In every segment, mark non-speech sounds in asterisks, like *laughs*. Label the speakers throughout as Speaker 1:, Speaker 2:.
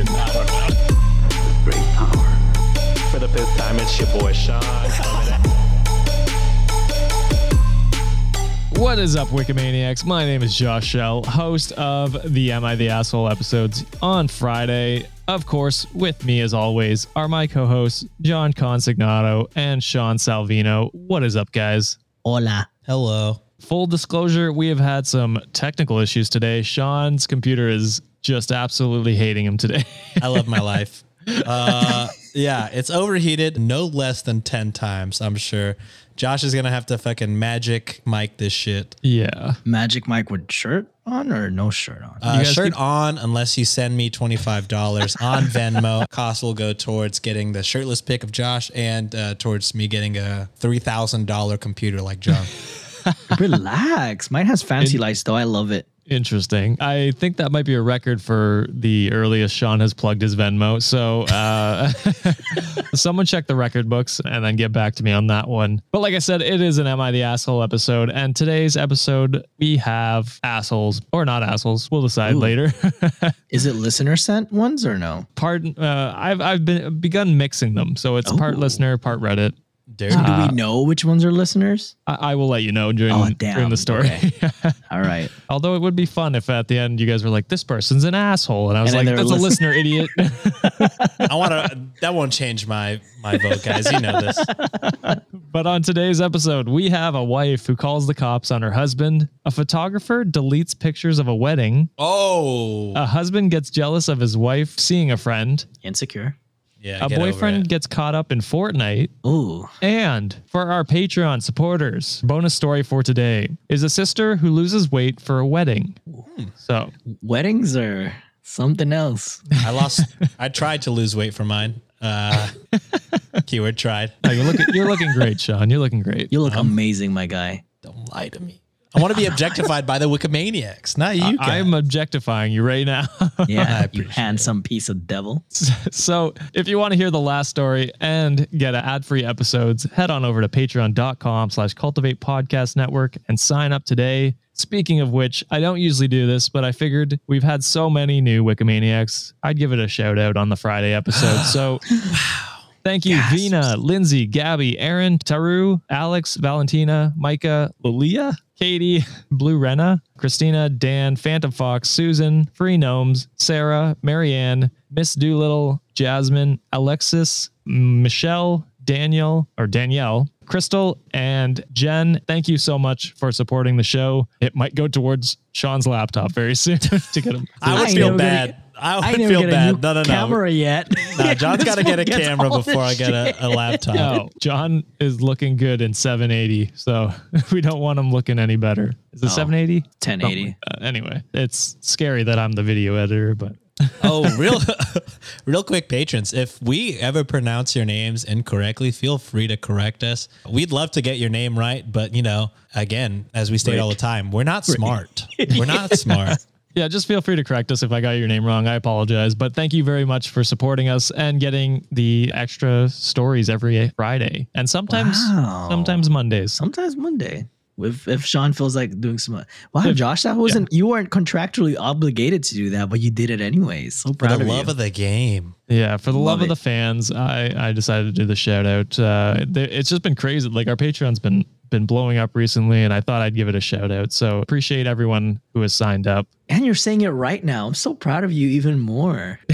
Speaker 1: information. I don't know.
Speaker 2: Great power.
Speaker 1: For the fifth time, it's your boy Sean.
Speaker 3: What is up, Wikimaniacs? My name is Josh Shell, host of the Am I the Asshole episodes on Friday. Of course, with me as always are my co-hosts John Consignato and Sean Salvino. What is up, guys?
Speaker 4: Hola.
Speaker 5: Hello.
Speaker 3: Full disclosure, we have had some technical issues today. Sean's computer is just absolutely hating him today.
Speaker 5: I love my *laughs* life. Uh, yeah, it's overheated no less than 10 times, I'm sure. Josh is going to have to fucking magic mic this shit.
Speaker 3: yeah.
Speaker 4: Magic mic with shirt on or no shirt on?
Speaker 5: Uh, shirt
Speaker 3: keep-
Speaker 5: on unless you send me $25 on Venmo. *laughs* Cost will go towards getting the shirtless pic of Josh and uh, towards me getting a $3,000 computer like John. *laughs*
Speaker 4: Relax. Mine has fancy lights though. I love it.
Speaker 3: Interesting. I think that might be a record for the earliest Sean has plugged his Venmo. So uh, *laughs* someone check the record books and then get back to me on that one. But like I said, it is an Am I the Asshole episode. And today's episode, we have assholes or not assholes. We'll decide
Speaker 4: Ooh.
Speaker 3: later. *laughs*
Speaker 4: Is it listener sent ones or no?
Speaker 3: part, uh, I've, I've been begun mixing them. So it's part listener, part Reddit.
Speaker 5: Dude.
Speaker 4: So do we uh, know which ones are listeners?
Speaker 3: I, I will let you know during,
Speaker 4: Oh,
Speaker 3: during the story.
Speaker 4: Okay. *laughs* All right.
Speaker 3: Although it would be fun if at the end you guys were like, this person's an asshole. And I was
Speaker 4: And
Speaker 3: like, that's
Speaker 4: they're
Speaker 3: a listener, idiot. *laughs*
Speaker 5: I want to, that won't change my, my vote, guys. You know this. *laughs*
Speaker 3: But on today's episode, we have a wife who calls the cops on her husband, a photographer deletes pictures of a wedding,
Speaker 5: Oh.
Speaker 3: a husband gets jealous of his wife seeing a friend,
Speaker 4: Insecure.
Speaker 5: Yeah.
Speaker 3: a
Speaker 5: get over
Speaker 3: boyfriend
Speaker 5: it.
Speaker 3: gets caught up in Fortnite,
Speaker 4: Ooh.
Speaker 3: and for our Patreon supporters, bonus story for today is a sister who loses weight for a wedding. So,
Speaker 4: Weddings are something else.
Speaker 5: I lost. I tried to lose weight for mine. Uh, *laughs* keyword tried.
Speaker 3: no, you're looking you're looking great, Sean. You're looking great.
Speaker 4: You look amazing, my guy.
Speaker 5: Don't lie to me. I want to be objectified by the Wikimaniacs, not you. guys.
Speaker 3: I'm objectifying you right now. *laughs*
Speaker 4: Yeah, you
Speaker 5: appreciate
Speaker 4: handsome piece of devil.
Speaker 3: so if you want to hear the last story and get ad-free episodes head on over to patreon.com slash cultivate podcast network and sign up today speaking of which i don't usually do this but i figured we've had so many new wikimaniacs i'd give it a shout out on the friday episode *sighs* so *sighs* *laughs* Thank you,
Speaker 4: Yes.
Speaker 3: Vina, Lindsay, Gabby, Aaron, Taru, Alex, Valentina, Micah, Lilia, Katie, Blue Rena, Christina, Dan, Phantom Fox, Susan, Free Gnomes, Sarah, Marianne, Miss Doolittle, Jasmine, Alexis, Michelle, Daniel, or Danielle, Crystal, and Jen. Thank you so much for supporting the show. It might go towards Sean's laptop very soon *laughs* to get him.
Speaker 5: I would feel
Speaker 4: never get
Speaker 5: bad.
Speaker 4: A-
Speaker 5: I
Speaker 4: I
Speaker 5: would
Speaker 4: never
Speaker 5: feel
Speaker 4: get a
Speaker 5: bad.
Speaker 4: new
Speaker 5: No, no, no.
Speaker 4: camera yet.
Speaker 5: No, *laughs* John's got to get a camera before I get a, a laptop.
Speaker 3: No, John is looking good in 780, so *laughs* we don't want him looking any better. Is it
Speaker 4: Oh.
Speaker 3: 780?
Speaker 4: 1080.
Speaker 3: Uh, anyway, it's scary that I'm the video editor, but *laughs*
Speaker 5: Oh, real, real quick, patrons. If we ever pronounce your names incorrectly, feel free to correct us. We'd love to get your name right, but you know, again, as we state all the time, we're not smart. We're not smart.
Speaker 3: Yeah, just feel free to correct us if I got your name wrong. I apologize, but thank you very much for supporting us and getting the extra stories every Friday and sometimes
Speaker 4: Wow.
Speaker 3: sometimes Mondays.
Speaker 4: Sometimes Monday. If if Sean feels like doing some, wow, Josh, that wasn't you weren't contractually obligated to do that, but you did it anyways. So proud
Speaker 5: For
Speaker 4: proud
Speaker 5: the
Speaker 4: of
Speaker 5: love
Speaker 4: you.
Speaker 5: of the game.
Speaker 3: Yeah, for the love,
Speaker 4: Love
Speaker 3: of the fans, I I decided to do the shout out. Uh, it's just been crazy. Like our Patreon's been been blowing up recently, and I thought I'd give it a shout out. So appreciate everyone who has signed up.
Speaker 4: and you're saying it right now. I'm so proud of you even more. *laughs*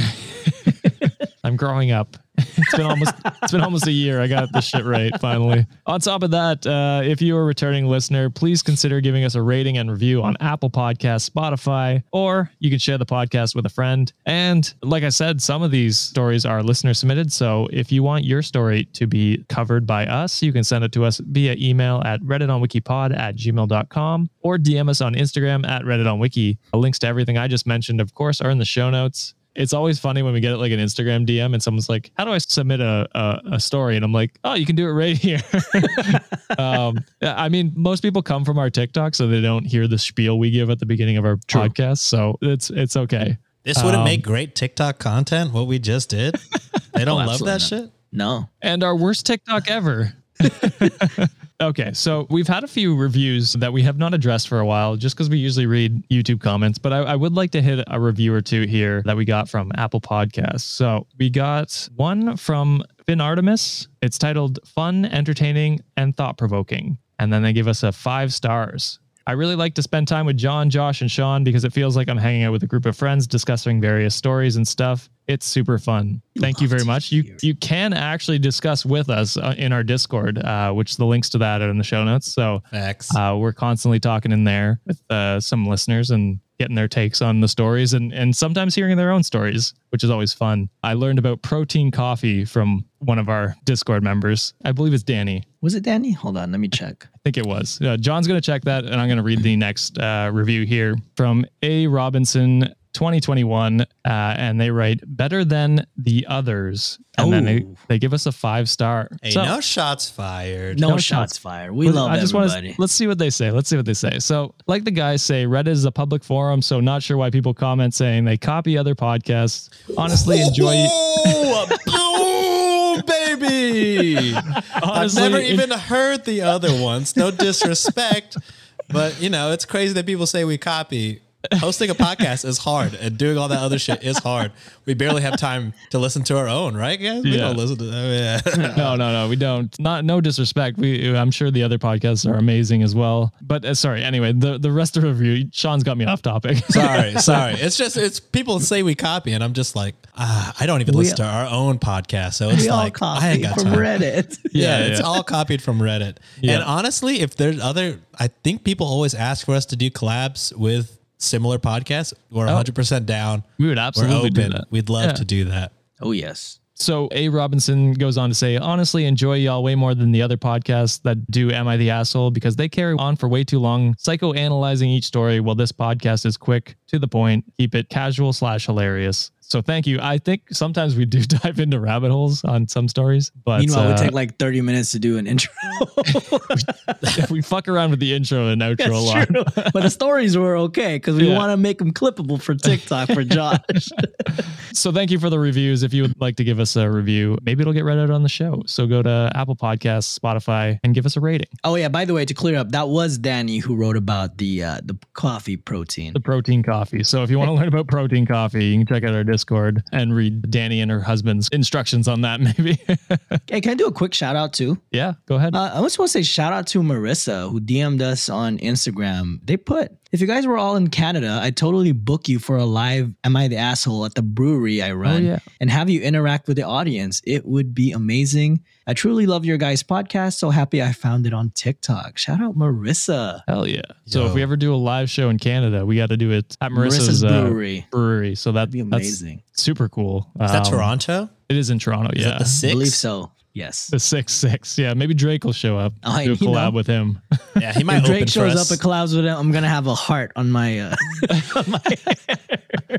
Speaker 3: I'm growing up. *laughs* It's been almost it's been almost a year. I got this shit right finally. On top of that, uh, if you are a returning listener, please consider giving us a rating and review on Apple Podcasts, Spotify, or you can share the podcast with a friend. And like I said, some of these stories are listener submitted. So if you want your story to be covered by us, you can send it to us via email at redditonwikipod at gmail.com or DM us on Instagram at redditonwiki. Links to everything I just mentioned, of course, are in the show notes it's always funny when we get it like an Instagram DM and someone's like, "How do I submit a a, a story?" And I'm like, "Oh, you can do it right here." *laughs* um, I mean, most people come from our TikTok, so they don't hear the spiel we give at the beginning of our podcast. So it's it's okay.
Speaker 5: This wouldn't
Speaker 3: Um,
Speaker 5: make great TikTok content. What we just did. *laughs* They don't
Speaker 4: Oh,
Speaker 5: love that
Speaker 4: absolutely
Speaker 5: shit.
Speaker 4: No.
Speaker 3: And our worst TikTok ever. *laughs* Okay, so we've had a few reviews that we have not addressed for a while, just because we usually read YouTube comments. But I, I would like to hit a review or two here that we got from Apple Podcasts. So we got one from Finn Artemis. It's titled "Fun, Entertaining, and Thought Provoking," and then they give us a five stars. I really like to spend time with John, Josh, and Sean because it feels like I'm hanging out with a group of friends discussing various stories and stuff. It's super fun. Thank you very much. You
Speaker 4: hear.
Speaker 3: you can actually discuss with us uh, in our Discord, uh, which the links to that are in the show notes. So uh, we're constantly talking in there with uh, some listeners and getting their takes on the stories and and sometimes hearing their own stories, which is always fun. I learned about protein coffee from one of our Discord members. I believe it's Danny.
Speaker 4: Was it Danny? Hold on, let me check.
Speaker 3: I think it was. Uh, John's going to check that, and I'm going to read the next uh, review here from A. Robinson 2021. Uh, and they write, better than the others. And then they, they give us a five star.
Speaker 5: hey,
Speaker 3: So-
Speaker 5: no shots fired.
Speaker 4: No,
Speaker 3: No
Speaker 4: shots,
Speaker 3: shots.
Speaker 4: fired. We
Speaker 3: Let's-
Speaker 4: love
Speaker 3: I just
Speaker 4: everybody.
Speaker 3: want to let's see what they say. Let's see what they say. So, like the guys say, Reddit is a public forum, so not sure why people comment saying they copy other podcasts. Honestly, enjoy.
Speaker 5: Oh, boom, baby. I've never even heard the other ones. No disrespect, but you know, it's crazy that people say we copy. Hosting a podcast is hard, and doing all that other shit is hard. We barely have time to listen to our own, right, guys? We
Speaker 3: Yeah.
Speaker 5: don't listen to that. *laughs*
Speaker 3: no, no, no, we don't. Not no disrespect. We, I'm sure the other podcasts are amazing as well. But uh, sorry. Anyway, the the rest of the review, Sean's got me off topic. *laughs*
Speaker 5: sorry, sorry. It's just it's people say we copy, and I'm just like, ah, I don't even
Speaker 4: We-
Speaker 5: listen to our own podcast, so it's
Speaker 4: we all
Speaker 5: like I ain't
Speaker 4: copy
Speaker 5: got
Speaker 4: from
Speaker 5: time.
Speaker 4: Reddit. *laughs*
Speaker 5: Yeah,
Speaker 3: Yeah,
Speaker 5: it's
Speaker 3: yeah.
Speaker 5: all copied from Reddit.
Speaker 3: Yeah.
Speaker 5: And honestly, if there's other, I think people always ask for us to do collabs with similar podcasts. We're 100% down.
Speaker 3: we would absolutely do that.
Speaker 5: We'd love
Speaker 3: Yeah.
Speaker 5: to do that.
Speaker 4: oh yes.
Speaker 3: So A Robinson goes on to say, honestly, enjoy y'all way more than the other podcasts that do Am I the Asshole because they carry on for way too long, psychoanalyzing each story while this podcast is quick, to the point, keep it casual slash hilarious. So thank you. I think sometimes we do *laughs* dive into rabbit holes on some stories, but
Speaker 4: Meanwhile,
Speaker 3: uh,
Speaker 4: we take like 30 minutes to do an intro.
Speaker 3: If *laughs* we fuck around with the intro and outro a lot.
Speaker 4: But the stories were okay because we
Speaker 3: Yeah.
Speaker 4: want to make them clippable for TikTok for Josh. *laughs*
Speaker 3: So thank you for the reviews. If you would like to give us a review, maybe it'll get read out on the show. So go to Apple Podcasts, Spotify, and give us a rating.
Speaker 4: oh yeah, by the way, to clear up, that was Danny who wrote about the uh, the coffee protein.
Speaker 3: the protein coffee. So if you want to learn about protein coffee, you can check out our Discord and read Danny and her husband's instructions on that. *laughs* Maybe.
Speaker 4: Hey, can I do a quick shout out too?
Speaker 3: yeah, go ahead.
Speaker 4: Uh, I just want to say shout out to Marissa who DM'd us on Instagram. They put, if you guys were all in Canada, I'd totally book you for a live Am I the Asshole at the brewery I run
Speaker 3: yeah.
Speaker 4: and have you interact with the audience. It would be amazing. I truly love your guys' podcast. So happy I found it on TikTok. Shout out Marissa.
Speaker 3: Hell yeah. So
Speaker 5: Yo.
Speaker 3: if we ever do a live show in Canada, we got to do it at Marissa's,
Speaker 4: Marissa's
Speaker 3: uh,
Speaker 4: brewery.
Speaker 3: brewery. So that,
Speaker 4: That'd be
Speaker 3: that's
Speaker 4: amazing.
Speaker 3: super cool.
Speaker 5: Is that
Speaker 3: Um,
Speaker 5: Toronto?
Speaker 3: It is in Toronto.
Speaker 5: Is
Speaker 3: yeah.
Speaker 5: that the
Speaker 4: I believe so. Yes.
Speaker 3: the six six. Yeah. Maybe Drake will show up.
Speaker 4: Oh,
Speaker 3: do a
Speaker 4: you
Speaker 3: collab
Speaker 4: know.
Speaker 3: with him.
Speaker 5: Yeah, he might
Speaker 4: If
Speaker 5: open
Speaker 4: Drake
Speaker 5: for
Speaker 4: shows
Speaker 5: us.
Speaker 4: up at collabs with him, I'm gonna have a heart on my. Uh, *laughs* on my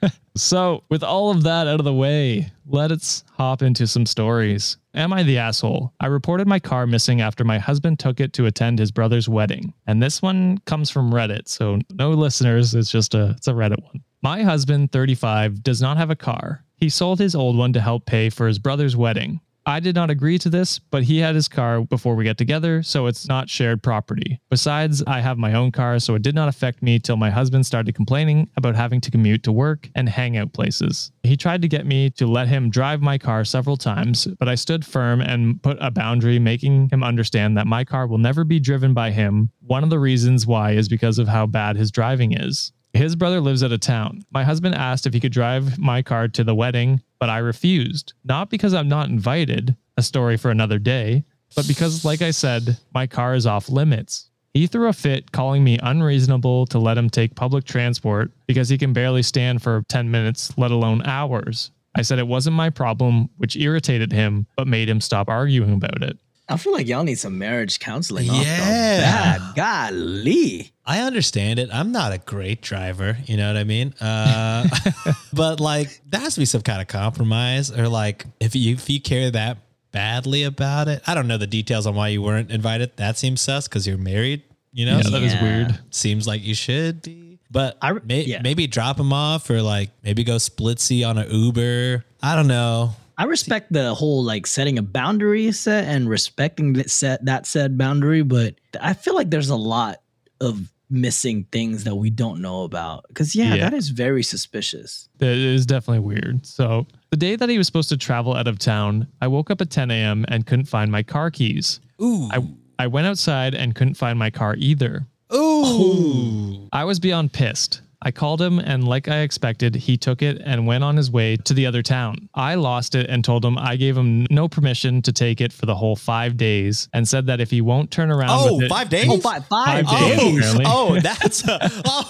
Speaker 4: *laughs*
Speaker 3: So, with all of that out of the way, let's hop into some stories. Am I the asshole? I reported my car missing after my husband took it to attend his brother's wedding. And this one comes from Reddit, so no listeners, it's just a it's a Reddit one. My husband, 35, does not have a car. He sold his old one to help pay for his brother's wedding. I did not agree to this, but he had his car before we got together, so it's not shared property. Besides, I have my own car, so it did not affect me till my husband started complaining about having to commute to work and hangout places. He tried to get me to let him drive my car several times, but I stood firm and put a boundary, making him understand that my car will never be driven by him. One of the reasons why is because of how bad his driving is. His brother lives out of town. My husband asked if he could drive my car to the wedding, but I refused. Not because I'm not invited, a story for another day, but because, like I said, my car is off limits. He threw a fit, calling me unreasonable to let him take public transport because he can barely stand for 10 minutes, let alone hours. I said it wasn't my problem, which irritated him, but made him stop arguing about it.
Speaker 4: I feel like y'all need some marriage counseling. off the
Speaker 5: Yeah.
Speaker 4: bat. golly.
Speaker 5: I understand it. I'm not a great driver. You know what I mean? Uh, *laughs* but like, there has to be some kind of compromise, or like, if you if you care that badly about it, I don't know the details on why you weren't invited. That seems sus because you're married. You know,
Speaker 3: Yeah, that is
Speaker 4: Yeah.
Speaker 3: weird.
Speaker 5: seems like you should be. But
Speaker 4: I-
Speaker 5: may,
Speaker 4: yeah.
Speaker 5: maybe drop him off, or like maybe go splitsy on an Uber. I don't know.
Speaker 4: I respect the whole like setting a boundary set and respecting that set that said boundary, but I feel like there's a lot of missing things that we don't know about. Because yeah,
Speaker 3: Yeah.
Speaker 4: that is very suspicious.
Speaker 3: It is definitely weird. So, the day that he was supposed to travel out of town, I woke up at 10 a.m. and couldn't find my car keys.
Speaker 5: Ooh.
Speaker 3: I, I went outside and couldn't find my car either.
Speaker 5: Ooh.
Speaker 3: I was beyond pissed. I called him, and like I expected, he took it and went on his way to the other town. I lost it and told him I gave him no permission to take it for the whole five days and said that if he won't turn around
Speaker 5: Oh,
Speaker 3: with it,
Speaker 5: five days?
Speaker 4: Oh, five, five,
Speaker 3: Five days,
Speaker 4: days.
Speaker 3: apparently.
Speaker 5: Oh, *laughs* that's a,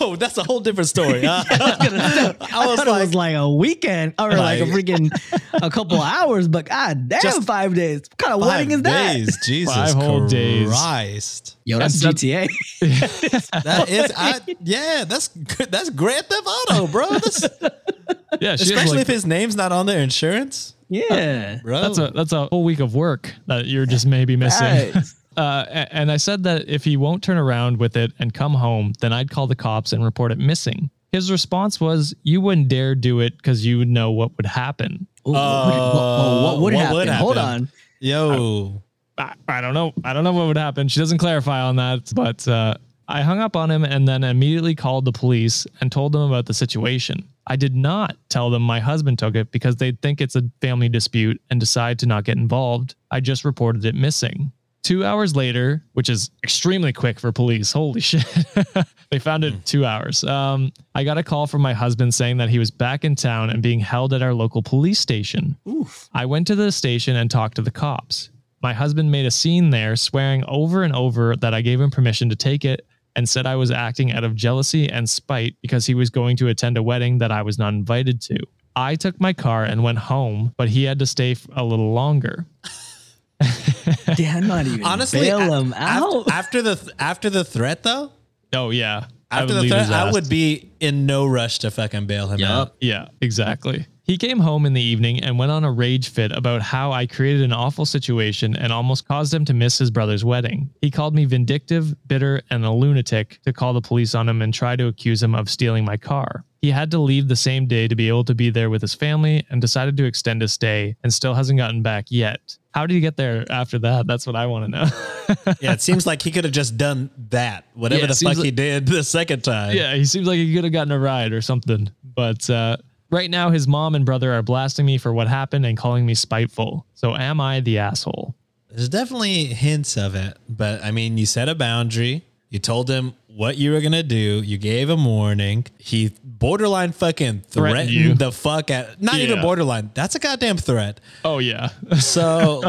Speaker 5: oh, that's a whole different story. Uh, *laughs*
Speaker 4: I was *laughs* thought it was like a weekend or like, a
Speaker 5: Like-
Speaker 4: freaking a couple hours, but god damn, five days. What kind of
Speaker 5: five
Speaker 4: wedding is that?
Speaker 5: days. Jesus
Speaker 3: Five whole days.
Speaker 5: Christ.
Speaker 4: Yo, that's
Speaker 3: And
Speaker 4: GTA. *laughs*
Speaker 5: That is, I, yeah, that's that's Grand Theft Auto, bro. That's,
Speaker 3: yeah,
Speaker 5: especially
Speaker 3: like,
Speaker 5: if his name's not on their insurance,
Speaker 4: yeah.
Speaker 5: bro.
Speaker 3: that's a that's a whole week of work that you're just maybe missing.
Speaker 4: Right. *laughs*
Speaker 3: Uh, and I said that if he won't turn around with it and come home, then I'd call the cops and report it missing. His response was, "You wouldn't dare do it because you would know what would happen."
Speaker 4: Ooh, what, would- what- oh, what would
Speaker 5: what
Speaker 4: happen?
Speaker 5: would
Speaker 4: Hold
Speaker 5: happen?
Speaker 4: on.
Speaker 5: Yo,
Speaker 3: I, I don't know. I don't know what would happen. She doesn't clarify on that, but uh, I hung up on him and then immediately called the police and told them about the situation. I did not tell them my husband took it because they'd think it's a family dispute and decide to not get involved. I just reported it missing. Two hours later, which is extremely quick for police. Holy *laughs* shit. they found it two hours. Um, I got a call from my husband saying that he was back in town and being held at our local police station.
Speaker 4: Oof.
Speaker 3: I went to the station and talked to the cops. My husband made a scene there, swearing over and over that I gave him permission to take it and said I was acting out of jealousy and spite because he was going to attend a wedding that I was not invited to. I took my car and went home, but he had to stay a little longer. *laughs*
Speaker 4: Damn, not even
Speaker 5: honestly,
Speaker 4: bail
Speaker 5: a-
Speaker 4: him out.
Speaker 5: after, after the after the threat though,
Speaker 3: Oh, yeah. I
Speaker 5: after the threat, I would be in no rush to fucking bail him out.
Speaker 3: Yeah, exactly. He came home in the evening and went on a rage fit about how I created an awful situation and almost caused him to miss his brother's wedding. He called me vindictive, bitter, and a lunatic to call the police on him and try to accuse him of stealing my car. He had to leave the same day to be able to be there with his family and decided to extend his stay and still hasn't gotten back yet. How did he get there after that? That's what I want to know. *laughs*
Speaker 5: Yeah, it seems like he could have just done that, whatever
Speaker 3: Yeah,
Speaker 5: the fuck he did *laughs* the second time.
Speaker 3: Yeah, he seems like he could have gotten a ride or something. But uh, right now, his mom and brother are blasting me for what happened and calling me spiteful. So am I the asshole?
Speaker 5: There's definitely hints of it, but I mean, you set a boundary. You told him what you were gonna do. You gave him warning. He borderline fucking threatened,
Speaker 3: you.
Speaker 5: the fuck at. Not even
Speaker 3: Yeah.
Speaker 5: borderline. That's a goddamn threat.
Speaker 3: Oh yeah, *laughs*
Speaker 5: So,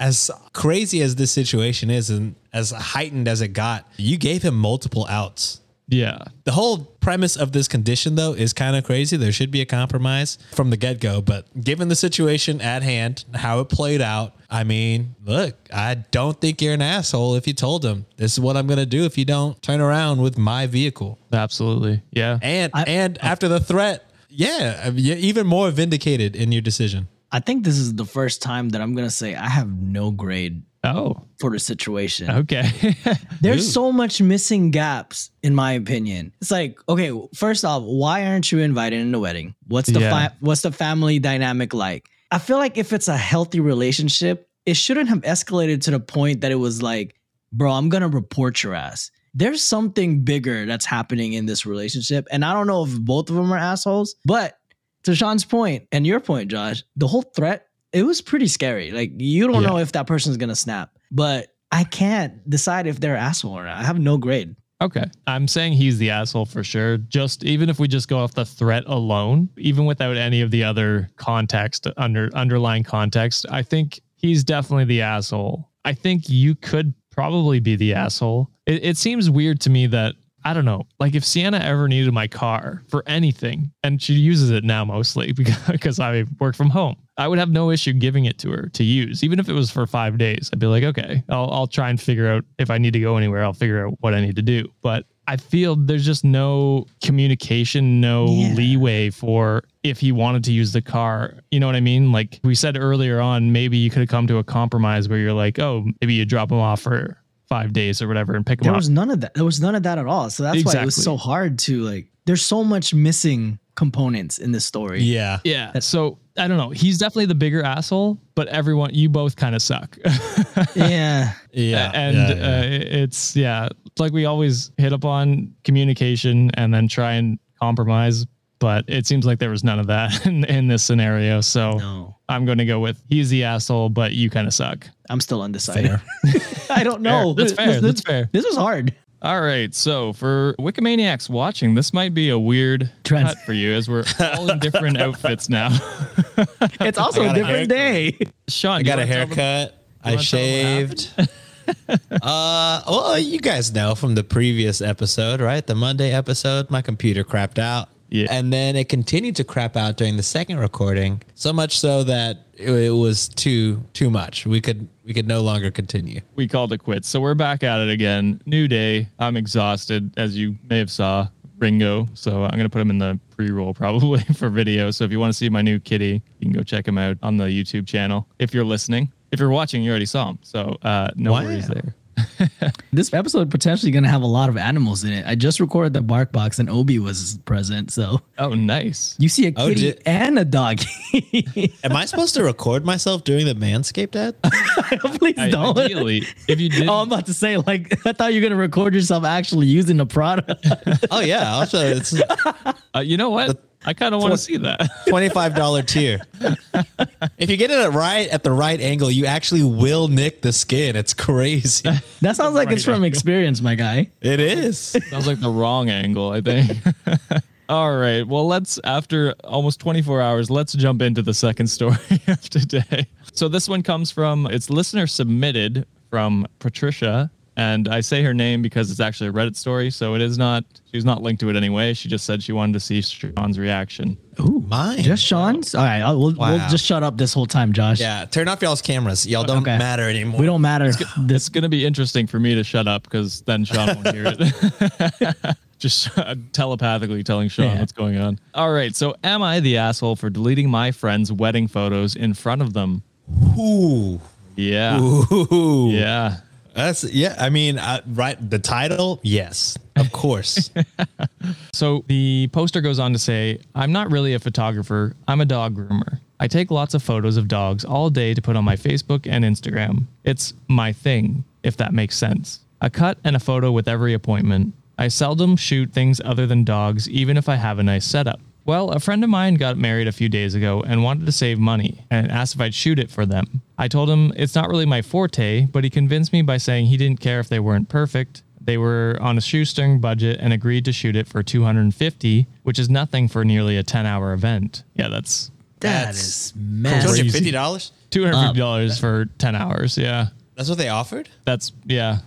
Speaker 5: as crazy as this situation is, and as heightened as it got, you gave him multiple outs.
Speaker 3: Yeah,
Speaker 5: The whole premise of this condition, though, is kind of crazy. There should be a compromise from the get go. But given the situation at hand, how it played out, I mean, look, I don't think you're an asshole if you told him this is what I'm going to do if you don't turn around with my vehicle.
Speaker 3: absolutely. Yeah,
Speaker 5: And and after the threat, yeah, you're even more vindicated in your decision.
Speaker 4: I think this is the first time that I'm gonna say I have no grade
Speaker 3: oh,
Speaker 4: for the situation.
Speaker 3: okay. *laughs*
Speaker 4: There's so much missing gaps, in my opinion. It's like, okay, first off, why aren't you invited in the wedding? What's the
Speaker 3: Yeah.
Speaker 4: fi- what's the family dynamic like? I feel like if it's a healthy relationship, it shouldn't have escalated to the point that it was like, bro, I'm gonna report your ass. There's something bigger that's happening in this relationship, and I don't know if both of them are assholes. But to Sean's point and your point, Josh, the whole threat it was pretty scary. Like you don't
Speaker 3: Yeah.
Speaker 4: know if that person's gonna snap, but I can't decide if they're asshole or not. I have no grade.
Speaker 3: Okay. I'm saying he's the asshole for sure. Just even if we just go off the threat alone, even without any of the other context under underlying context, I think he's definitely the asshole. I think you could probably be the asshole. It, it seems weird to me that I don't know, like if Sienna ever needed my car for anything, and she uses it now mostly *laughs* because, I work from home, I would have no issue giving it to her to use, even if it was for five days. I'd be like, okay, I'll, I'll try and figure out if I need to go anywhere, I'll figure out what I need to do. But I feel there's just no communication, no
Speaker 4: Yeah.
Speaker 3: leeway for if he wanted to use the car. You know what I mean? Like we said earlier on, maybe you could have come to a compromise where you're like, oh, maybe you drop him off for five days or whatever and pick them
Speaker 4: There
Speaker 3: up.
Speaker 4: There was none of that. There was none of that at all. So that's why it was so hard to like. There's so much missing components in this story.
Speaker 5: Yeah.
Speaker 3: Yeah. So I don't know. He's definitely the bigger asshole, but everyone, you both kind of suck. *laughs*
Speaker 4: Yeah.
Speaker 5: Yeah.
Speaker 3: and
Speaker 5: yeah, yeah.
Speaker 3: Uh, it's yeah, it's like we always hit upon communication and then try and compromise. But it seems like there was none of that *laughs* in, in this scenario. So
Speaker 4: No.
Speaker 3: I'm going to go with he's the asshole, but you kind of suck.
Speaker 4: I'm still undecided.
Speaker 5: Fair. *laughs*
Speaker 4: I don't know.
Speaker 3: Fair. That's fair.
Speaker 4: This,
Speaker 3: That's fair.
Speaker 4: This was hard.
Speaker 3: All right. So for Wikimaniacs watching, this might be a weird
Speaker 4: Trend.
Speaker 3: cut for you as we're all in different *laughs* outfits now.
Speaker 4: It's also a
Speaker 5: got a
Speaker 4: different day.
Speaker 3: Sean,
Speaker 5: I got a
Speaker 3: wanna tell them-
Speaker 5: haircut. I
Speaker 3: wanna tell them what
Speaker 5: shaved. uh, well, you guys know from the previous episode, right? The Monday episode, my computer crapped out.
Speaker 3: Yeah.
Speaker 5: And then it continued to crap out during the second recording, so much so that it, it was too too much. We could we could no longer continue.
Speaker 3: we called it quits. So we're back at it again. New day. I'm exhausted, as you may have saw. Ringo. So I'm gonna put him in the pre-roll *laughs* probably for video. So if you want to see my new kitty, you can go check him out on the YouTube channel. If you're listening, if you're watching, you already saw him. So uh, no
Speaker 5: Wow.
Speaker 3: worries there. *laughs*
Speaker 4: This episode potentially going to have a lot of animals in it. I just recorded the bark box and Obi was present. So
Speaker 3: Oh, nice.
Speaker 4: you see a
Speaker 5: Oh,
Speaker 4: kitty
Speaker 5: did-
Speaker 4: and a dog. *laughs*
Speaker 5: Am I supposed to record myself doing the manscaped ad? *laughs*
Speaker 4: Please
Speaker 3: I-
Speaker 4: don't.
Speaker 3: ideally, if you did,
Speaker 4: Oh, I'm about to say, like, I thought you were going to record yourself actually using the product.
Speaker 5: oh yeah, also it's
Speaker 3: uh, you know what? I kind of want to see that. *laughs*
Speaker 5: twenty five dollar tier. if you get it right at the right angle, you actually will nick the skin. It's crazy. *laughs*
Speaker 4: That sounds like it's from
Speaker 3: angle.
Speaker 4: experience, my guy.
Speaker 5: It is.
Speaker 3: Sounds like the wrong angle, I think. *laughs* All right. Well, let's, after almost 24 hours, let's jump into the second story of today. So this one comes from, it's listener submitted from Patricia. And I say her name because it's actually a Reddit story. So it is not, she's not linked to it anyway. She just said she wanted to see Sean's reaction.
Speaker 4: Ooh,
Speaker 5: Mine.
Speaker 4: just Sean's? All right, I'll, we'll, we'll just shut up this whole time, Josh.
Speaker 5: Yeah, turn off y'all's cameras. Y'all don't
Speaker 4: Okay.
Speaker 5: matter anymore.
Speaker 4: We don't matter.
Speaker 3: It's
Speaker 4: This
Speaker 3: going to be interesting for me to shut up because then Sean won't hear it. *laughs* Just uh, telepathically telling Sean
Speaker 4: Yeah.
Speaker 3: what's going on. All right. So, am I the asshole for deleting my friends' wedding photos in front of them?
Speaker 5: Ooh.
Speaker 3: Yeah.
Speaker 5: Ooh.
Speaker 3: Yeah.
Speaker 5: That's yeah. I mean, right. The title, yes, of course. *laughs*
Speaker 3: So the poster goes on to say, I'm not really a photographer. I'm a dog groomer. I take lots of photos of dogs all day to put on my Facebook and Instagram. It's my thing, if that makes sense. A cut and a photo with every appointment. I seldom shoot things other than dogs, even if I have a nice setup. Well, a friend of mine got married a few days ago and wanted to save money and asked if I'd shoot it for them. I told him it's not really my forte, but he convinced me by saying he didn't care if they weren't perfect. They were on a shoestring budget and agreed to shoot it for 250, which is nothing for nearly a 10-hour event. Yeah, that's
Speaker 4: that
Speaker 5: That's
Speaker 4: is
Speaker 5: Two
Speaker 4: massive.
Speaker 5: hundred fifty dollars.
Speaker 3: $250 uh, for 10 hours. Yeah.
Speaker 5: That's what they offered.
Speaker 3: That's yeah.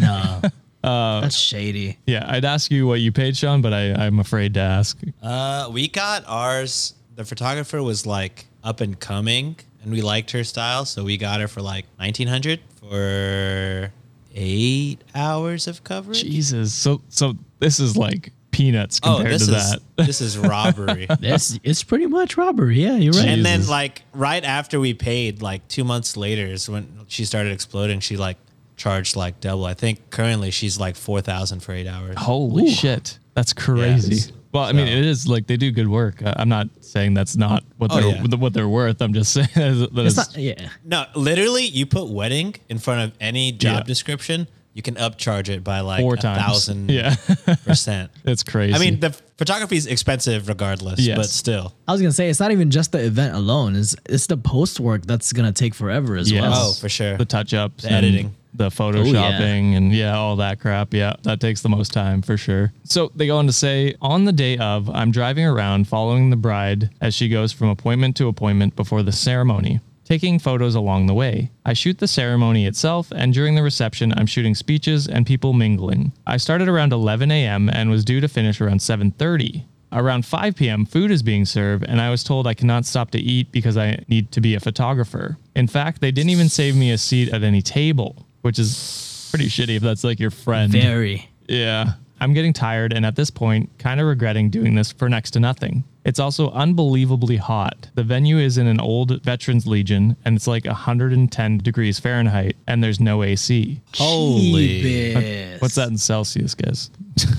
Speaker 4: No, *laughs*
Speaker 3: Uh,
Speaker 4: that's shady.
Speaker 3: Yeah, I'd ask you what you paid, Sean, but I, I'm afraid to ask.
Speaker 5: Uh, we got ours. The photographer was like up and coming, and we liked her style, so we got her for like nineteen hundred for eight hours of coverage.
Speaker 3: Jesus. So so this is like peanuts
Speaker 5: Oh,
Speaker 3: compared
Speaker 5: this
Speaker 3: to
Speaker 5: is
Speaker 3: that.
Speaker 5: this is *laughs* robbery.
Speaker 4: This it's pretty much robbery. Yeah, you're right.
Speaker 5: and then like right after we paid, like two months later is when she started exploding. She like charged like double. I think currently she's like four thousand for eight hours.
Speaker 3: Holy shit. That's crazy.
Speaker 5: Yes.
Speaker 3: Well, I mean, it is like they do good work. Uh, I'm not saying that's not what
Speaker 5: Oh,
Speaker 3: they're
Speaker 5: yeah.
Speaker 3: what they're worth. I'm just *laughs* saying that
Speaker 4: it's
Speaker 3: it's,
Speaker 4: not. Yeah,
Speaker 5: No, literally, you put wedding in front of any job
Speaker 3: Yeah.
Speaker 5: description, you can upcharge it by like
Speaker 3: four
Speaker 5: a
Speaker 3: times.
Speaker 5: thousand
Speaker 3: Yeah, *laughs*
Speaker 5: percent. *laughs*
Speaker 3: it's crazy.
Speaker 5: I mean, the photography is expensive regardless,
Speaker 3: Yes.
Speaker 5: but still.
Speaker 4: I was gonna say it's not even just the event alone. It's it's the post work that's gonna take forever as
Speaker 3: Yes.
Speaker 4: well.
Speaker 5: Oh, for sure.
Speaker 3: the touch ups,
Speaker 5: The editing.
Speaker 3: The oh, photoshopping, and yeah, all that crap. Yeah, that takes the most time for sure. So they go on to say, on the day of, I'm driving around following the bride as she goes from appointment to appointment before the ceremony. Taking photos along the way. I shoot the ceremony itself, and during the reception, I'm shooting speeches and people mingling. I started around 11 a.m. and was due to finish around 7:30. Around 5 p.m., food is being served, and I was told I cannot stop to eat because I need to be a photographer. In fact, they didn't even save me a seat at any table, which is pretty shitty if that's like your friend.
Speaker 4: Very.
Speaker 3: Yeah. I'm getting tired and at this point, kind of regretting doing this for next to nothing. It's also unbelievably hot. The venue is in an old Veterans Legion and it's like 110 degrees Fahrenheit and there's no AC.
Speaker 5: Holy.
Speaker 4: Jeebus.
Speaker 3: What's that in Celsius, guys? *laughs*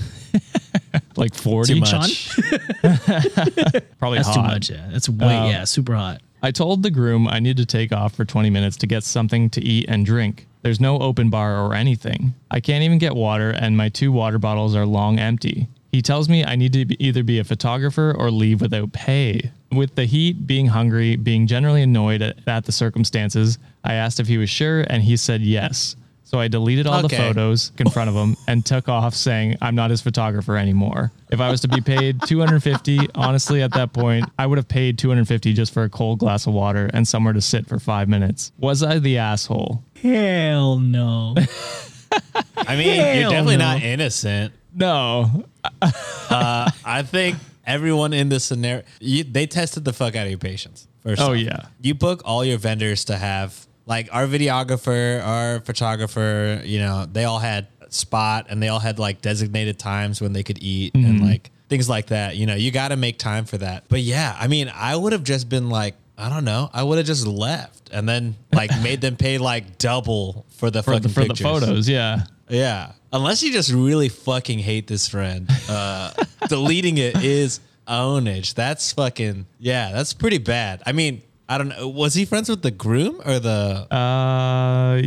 Speaker 3: Like 40?
Speaker 5: Too much. *laughs*
Speaker 3: Probably
Speaker 4: That's
Speaker 3: hot.
Speaker 4: too much. Yeah, that's way
Speaker 3: Um,
Speaker 4: yeah, super hot.
Speaker 3: I told the groom I need to take off for 20 minutes to get something to eat and drink. There's no open bar or anything. I can't even get water, and my two water bottles are long empty. He tells me I need to be, either be a photographer or leave without pay. With the heat, being hungry, being generally annoyed at, at the circumstances, I asked if he was sure, and he said yes. So I deleted all the photos in front of him *laughs* and took off saying I'm not his photographer anymore. If I was to be paid *laughs* 250, honestly at that point, I would have paid 250 just for a cold glass of water and somewhere to sit for 5 minutes. Was I the asshole?
Speaker 4: Hell no. *laughs*
Speaker 5: I mean, you're definitely
Speaker 4: no.
Speaker 5: not innocent.
Speaker 3: No.
Speaker 5: Uh, I think everyone in this scenario, you, they tested the fuck out of your patience. First
Speaker 3: Oh,
Speaker 5: off.
Speaker 3: yeah.
Speaker 5: you book all your vendors to have like our videographer, our photographer. You know, they all had spot and they all had like designated times when they could eat and
Speaker 3: Mm-hmm.
Speaker 5: like things like that. You know, you got to make time for that. But yeah, I mean, I would have just been like. I don't know. I would have just left and then like made them pay like double for the
Speaker 3: For,
Speaker 5: fucking
Speaker 3: the, for the
Speaker 5: pictures.
Speaker 3: photos, yeah.
Speaker 5: Yeah. Unless you just really fucking hate this friend. Uh, *laughs* deleting it is ownage. That's fucking, yeah, that's pretty bad. I mean, I don't know. Was he friends with the groom or the
Speaker 3: Uh,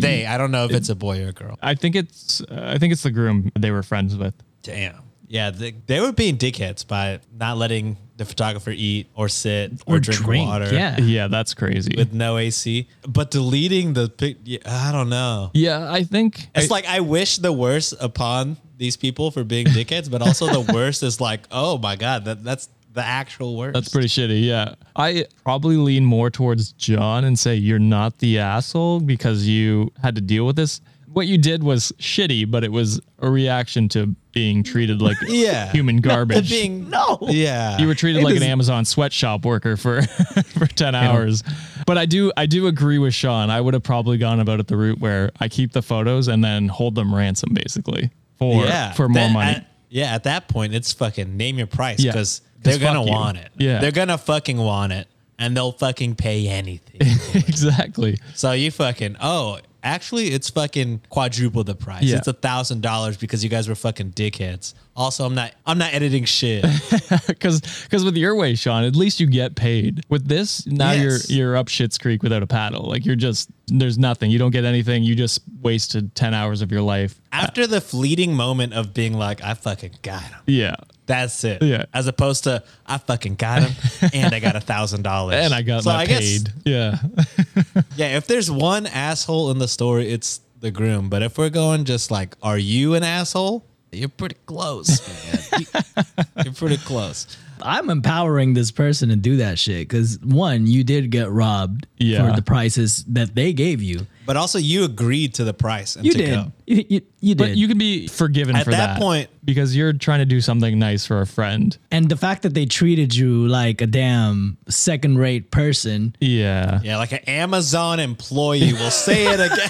Speaker 5: they? I don't know if it's a boy or a girl.
Speaker 3: I think it's uh, I think it's the groom they were friends with.
Speaker 5: Damn. Yeah, they, they were being dickheads by not letting the photographer eat or sit or,
Speaker 4: Or
Speaker 5: drink,
Speaker 4: drink,
Speaker 5: water.
Speaker 4: yeah.
Speaker 3: Yeah, that's crazy.
Speaker 5: With no AC, but deleting the pic, yeah, I don't know.
Speaker 3: yeah, I think
Speaker 5: It's
Speaker 3: I-
Speaker 5: like I wish the worst upon these people for being dickheads, but also the *laughs* worst is like, oh my god, that that's the actual worst.
Speaker 3: That's pretty shitty. Yeah. I probably lean more towards John and say you're not the asshole because you had to deal with this. What you did was shitty, but it was a reaction to being treated like *laughs*
Speaker 5: Yeah.
Speaker 3: human garbage.
Speaker 5: being
Speaker 4: No.
Speaker 5: yeah.
Speaker 3: you were treated
Speaker 4: It
Speaker 3: like an Amazon sweatshop worker for *laughs* for 10 hours. But I do I do agree with Sean. I would have probably gone about it the route where I keep the photos and then hold them ransom basically for
Speaker 5: yeah
Speaker 3: for more
Speaker 5: That-
Speaker 3: money.
Speaker 5: at- yeah, at that point, it's fucking name your price
Speaker 3: Yeah.
Speaker 5: because
Speaker 3: 'Cause
Speaker 5: they're gonna want it.
Speaker 3: Yeah.
Speaker 5: they're gonna fucking want it, and they'll fucking pay anything. *laughs*
Speaker 3: exactly.
Speaker 5: so you fucking oh. Actually, it's fucking quadruple the price.
Speaker 3: Yeah.
Speaker 5: It's a thousand dollars because you guys were fucking dickheads. Also, I'm not. I'm not editing shit. *laughs*
Speaker 3: because because with your way, Sean, at least you get paid. With this, now
Speaker 5: Yes.
Speaker 3: you're you're up shit's creek without a paddle. Like you're just there's nothing. You don't get anything. You just wasted ten hours of your life.
Speaker 5: After the fleeting moment of being like, I fucking got him.
Speaker 3: Yeah,
Speaker 5: That's it.
Speaker 3: Yeah.
Speaker 5: As opposed to I fucking got him and I got a thousand dollars. *laughs*
Speaker 3: and I got my paid. yeah, *laughs*
Speaker 5: yeah, if there's one asshole in the story, it's the groom. But if we're going just like, are you an asshole? You're pretty close, man. *laughs* You- You're pretty close.
Speaker 4: I'm empowering this person to do that shit because one, you did get robbed
Speaker 3: Yeah.
Speaker 4: for the prices that they gave you.
Speaker 5: But also, you agreed to the price and
Speaker 4: You
Speaker 5: to
Speaker 4: did.
Speaker 5: go.
Speaker 4: You, you, you
Speaker 3: but
Speaker 4: did.
Speaker 3: you can be forgiven
Speaker 5: At
Speaker 3: for
Speaker 5: that
Speaker 3: that,
Speaker 5: point-
Speaker 3: because you're trying to do something nice for a friend.
Speaker 4: and the fact that they treated you like a damn second rate person.
Speaker 3: Yeah,
Speaker 5: Yeah, like an Amazon employee will say it *laughs* again.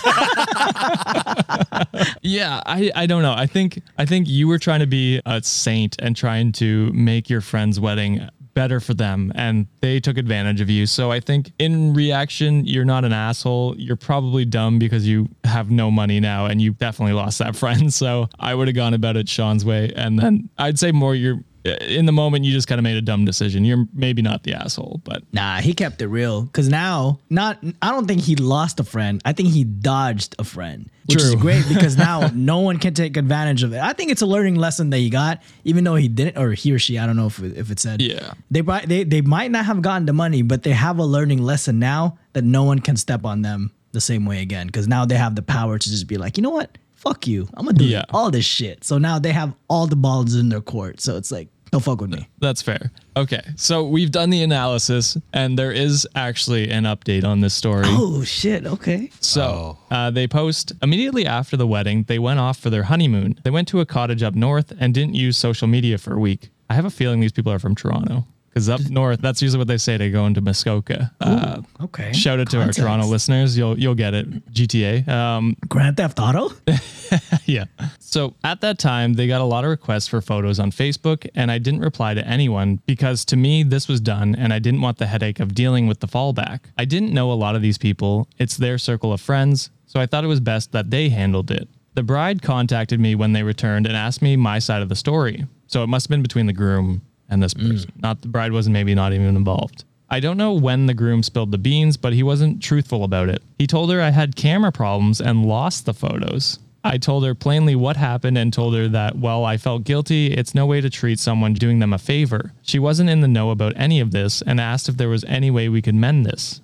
Speaker 5: *laughs*
Speaker 3: yeah. I I don't know. I think I think you were trying to be a saint and trying to make your friend's wedding better for them and they took advantage of you. So I think in reaction, you're not an asshole. You're probably dumb because you have no money now and you definitely lost that *laughs* friend. So I would have gone about it Sean's way. And then I'd say more you're Uh, in the moment you just kind of made a dumb decision. You're maybe not the asshole, but
Speaker 4: Nah, he kept it real. Cause now, not I don't think he lost a friend. I think he dodged a friend, which is *laughs* great because now no one can take advantage of it. I think it's a learning lesson that he got, even though he didn't, or he or she. I don't know if it, if it said.
Speaker 3: Yeah.
Speaker 4: They they they might not have gotten the money, but they have a learning lesson now that no one can step on them the same way again. Because now they have the power to just be like, you know what, fuck you, I'm gonna do
Speaker 3: Yeah.
Speaker 4: all this shit. So now they have all the balls in their court. So it's like, don't fuck with me.
Speaker 3: That's fair. Okay. So we've done the analysis and there is actually an update on this story.
Speaker 4: Oh shit. Okay.
Speaker 3: So uh, they post immediately after the wedding, they went off for their honeymoon. They went to a cottage up north and didn't use social media for a week. I have a feeling these people are from Toronto because up north, that's usually what they say to go into Muskoka. Uh,
Speaker 4: Okay.
Speaker 3: shout out to
Speaker 4: Context.
Speaker 3: our Toronto listeners. You'll you'll get it. GTA. Um,
Speaker 4: Grand Theft Auto. *laughs*
Speaker 3: yeah. So at that time, they got a lot of requests for photos on Facebook, and I didn't reply to anyone because to me, this was done, and I didn't want the headache of dealing with the fallback. I didn't know a lot of these people, it's their circle of friends, so I thought it was best that they handled it. The bride contacted me when they returned and asked me my side of the story. So it must have been between the groom and this hmm. person. Not the bride wasn't maybe not even involved. I don't know when the groom spilled the beans, but he wasn't truthful about it. He told her I had camera problems and lost the photos. I told her plainly what happened and told her that, well, I felt guilty. It's no way to treat someone doing them a favor. She wasn't in the know about any of this and asked if there was any way we could mend this.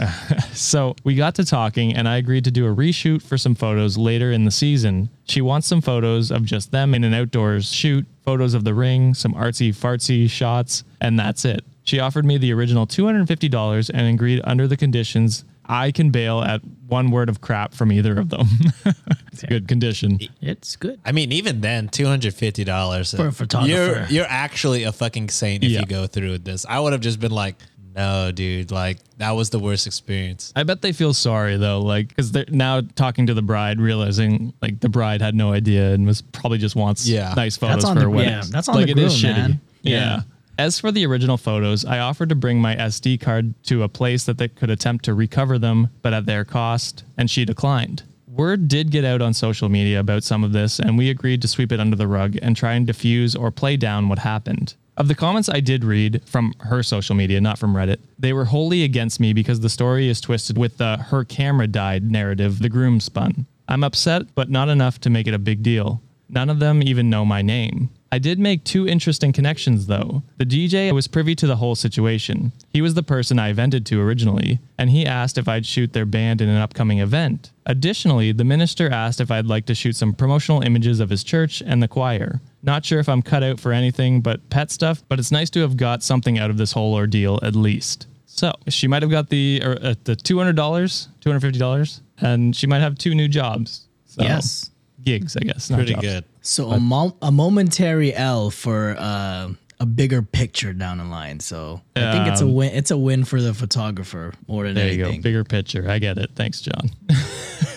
Speaker 3: *laughs* So we got to talking, and I agreed to do a reshoot for some photos later in the season. She wants some photos of just them in an outdoors shoot, photos of the ring, some artsy fartsy shots, and that's it. She offered me the original $250 and agreed under the conditions I can bail at one word of crap from either of them. *laughs* it's a good condition.
Speaker 4: It's good.
Speaker 5: I mean, even then, two hundred fifty dollars
Speaker 4: For a photographer.
Speaker 5: You're you're actually a fucking saint if
Speaker 3: Yeah.
Speaker 5: you go through with this. I would have just been like, no, dude, like that was the worst experience.
Speaker 3: I bet they feel sorry though, like because they're now talking to the bride, realizing like the bride had no idea and was probably just wants
Speaker 5: Yeah.
Speaker 3: nice photos
Speaker 4: That's on
Speaker 3: for
Speaker 4: the-
Speaker 3: her wedding.
Speaker 4: yeah, that's on
Speaker 3: like
Speaker 4: the
Speaker 3: it is
Speaker 4: groom,
Speaker 3: shitty.
Speaker 4: man.
Speaker 3: Yeah.
Speaker 4: Yeah.
Speaker 3: As for the original photos, I offered to bring my SD card to a place that they could attempt to recover them, but at their cost, and she declined. Word did get out on social media about some of this, and we agreed to sweep it under the rug and try and diffuse or play down what happened. Of the comments I did read from her social media, not from Reddit, they were wholly against me because the story is twisted with the her camera died narrative the groom spun. I'm upset, but not enough to make it a big deal. None of them even know my name. I did make two interesting connections though. The DJ was privy to the whole situation. He was the person I vented to originally, and he asked if I'd shoot their band in an upcoming event. Additionally, the minister asked if I'd like to shoot some promotional images of his church and the choir. Not sure if I'm cut out for anything but pet stuff, but it's nice to have got something out of this whole ordeal at least. So she might have got the uh, uh, the two hundred dollars, two hundred fifty dollars, and she might have two new jobs. So,
Speaker 4: Yes.
Speaker 3: gigs, I guess.
Speaker 5: Pretty
Speaker 3: jobs.
Speaker 5: good.
Speaker 4: So a, mo- a momentary L for uh, a bigger picture down the line. So I think it's a
Speaker 3: Um,
Speaker 4: win. It's a win for the photographer more than
Speaker 3: There you go, bigger picture. I get it. Thanks, John. *laughs*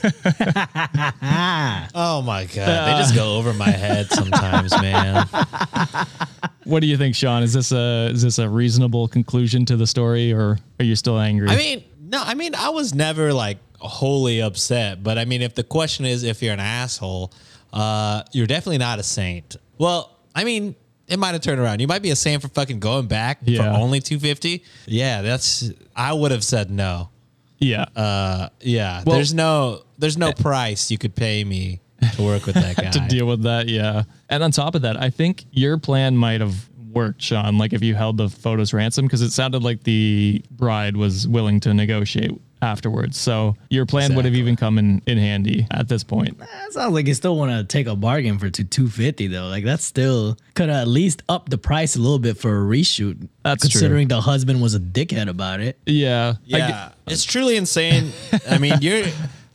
Speaker 3: *laughs*
Speaker 5: Oh my god, they just go over my head sometimes, man. *laughs*
Speaker 3: what do you think, Sean? Is this a is this a reasonable conclusion to the story, or are you still angry?
Speaker 5: I mean, no, I mean, I was never like wholly upset, but I mean, if the question is if you're an asshole, uh, you're definitely not a saint. Well, I mean, it might have turned around. You might be a saint for fucking going back for only 250. Yeah, that's I would have said no.
Speaker 3: Yeah.
Speaker 5: Uh, yeah,
Speaker 3: Well-
Speaker 5: there's no there's no price you could pay me to work with that *laughs* guy.
Speaker 3: to deal with that. Yeah. And on top of that, I think your plan might have worked, Sean. Like if you held the photos ransom, because it sounded like the bride was willing to negotiate afterwards. So your plan would have even come in, in handy at this point.
Speaker 4: That sounds like you still want to take a bargain for two two fifty though. Like that's still could have at least up the price a little bit for a reshoot.
Speaker 3: That's true.
Speaker 4: considering the husband was a dickhead about it.
Speaker 3: Yeah.
Speaker 5: Yeah,
Speaker 3: get-
Speaker 5: it's truly insane. I mean, you're.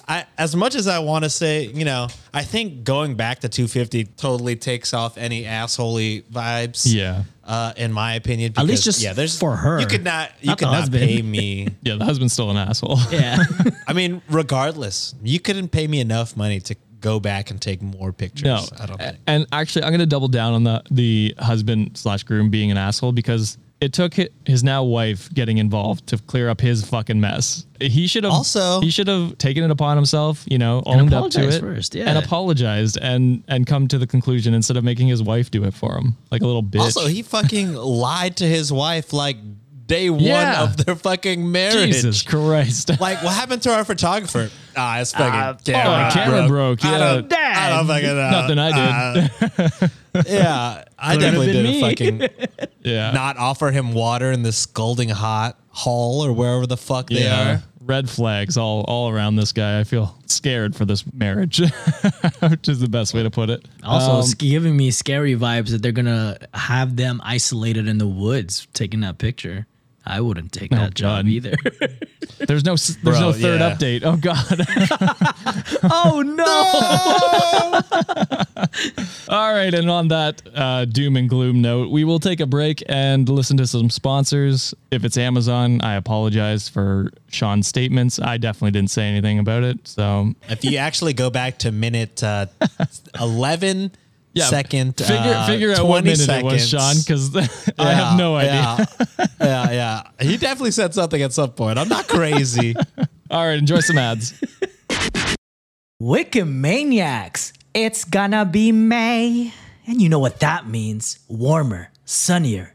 Speaker 5: I, as much as I want to say, you know, I think going back to 250 totally takes off any assholey vibes.
Speaker 3: Yeah.
Speaker 5: Uh, in my opinion,
Speaker 4: At least just
Speaker 5: yeah, there's
Speaker 4: for her,
Speaker 5: You could not, you
Speaker 4: not
Speaker 5: could not
Speaker 4: husband.
Speaker 5: pay me. *laughs*
Speaker 3: yeah. The husband's still an asshole. *laughs*
Speaker 4: Yeah.
Speaker 5: I mean, regardless, you couldn't pay me enough money to go back and take more pictures.
Speaker 3: No,
Speaker 5: I don't think.
Speaker 3: and actually, I'm going to double down on the the husband slash groom being an asshole because it took his now wife getting involved to clear up his fucking mess. He should have
Speaker 5: Also-
Speaker 3: he should have taken it upon himself, you know, owned up to it
Speaker 4: first, yeah.
Speaker 3: and apologized and and come to the conclusion instead of making his wife do it for him like a little bitch.
Speaker 5: Also, he fucking *laughs* lied to his wife like day one
Speaker 3: Yeah.
Speaker 5: of their fucking marriage.
Speaker 3: Jesus Christ. *laughs*
Speaker 5: Like, what happened to our photographer? Ah, his fucking camera
Speaker 3: oh, the camera broke.
Speaker 5: I
Speaker 3: Yeah.
Speaker 5: don't, I don't fucking know.
Speaker 3: Nothing I
Speaker 5: did. yeah, I
Speaker 4: Could
Speaker 5: definitely did
Speaker 4: me.
Speaker 5: a fucking *laughs*
Speaker 3: yeah.
Speaker 5: not offer him water in the scalding hot hall or wherever the fuck they
Speaker 3: yeah.
Speaker 5: are.
Speaker 3: Red flags all all around this guy. I feel scared for this marriage, *laughs* which is the best way to put it.
Speaker 4: Also,
Speaker 3: Um,
Speaker 4: it's giving me scary vibes that they're gonna have them isolated in the woods taking that picture. I wouldn't take that job
Speaker 3: God.
Speaker 4: either. *laughs*
Speaker 3: There's no there's
Speaker 5: Bro,
Speaker 3: no third
Speaker 5: yeah.
Speaker 3: update. Oh god. *laughs* *laughs*
Speaker 4: oh no!
Speaker 3: All right, and on that uh, doom and gloom note, we will take a break and listen to some sponsors. If it's Amazon, I apologize for Sean's statements. I definitely didn't say anything about it. So
Speaker 5: If you actually go back to minute uh, 11
Speaker 3: yeah,
Speaker 5: second,
Speaker 3: Figure
Speaker 5: uh,
Speaker 3: figure out what minute
Speaker 5: seconds.
Speaker 3: it was, Sean, because *laughs* I have no idea.
Speaker 5: Yeah, *laughs* yeah, yeah. He definitely said something at some point. I'm not crazy. *laughs*
Speaker 3: All right, enjoy some ads.
Speaker 4: Wikimaniacs, it's gonna be May. And you know what that means warmer, sunnier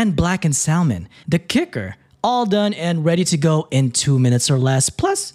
Speaker 4: and blackened salmon. The kicker, all done and ready to go in two minutes or less, plus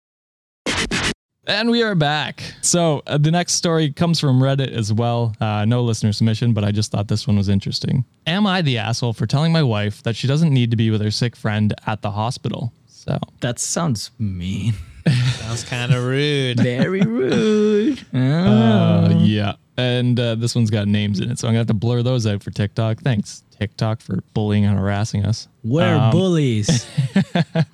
Speaker 3: And we are back. So uh, the next story comes from Reddit as well. Uh, no listener submission, but I just thought this one was interesting. Am I the asshole for telling my wife that she doesn't need to be with her sick friend at the hospital? So
Speaker 4: That sounds mean. *laughs*
Speaker 5: Sounds kind of rude.
Speaker 4: Very *laughs* rude.
Speaker 3: uh, yeah. And uh, this one's got names in it, so I'm gonna have to blur those out for TikTok. Thanks, TikTok, for bullying and harassing us.
Speaker 4: We're
Speaker 3: Um,
Speaker 4: bullies. *laughs*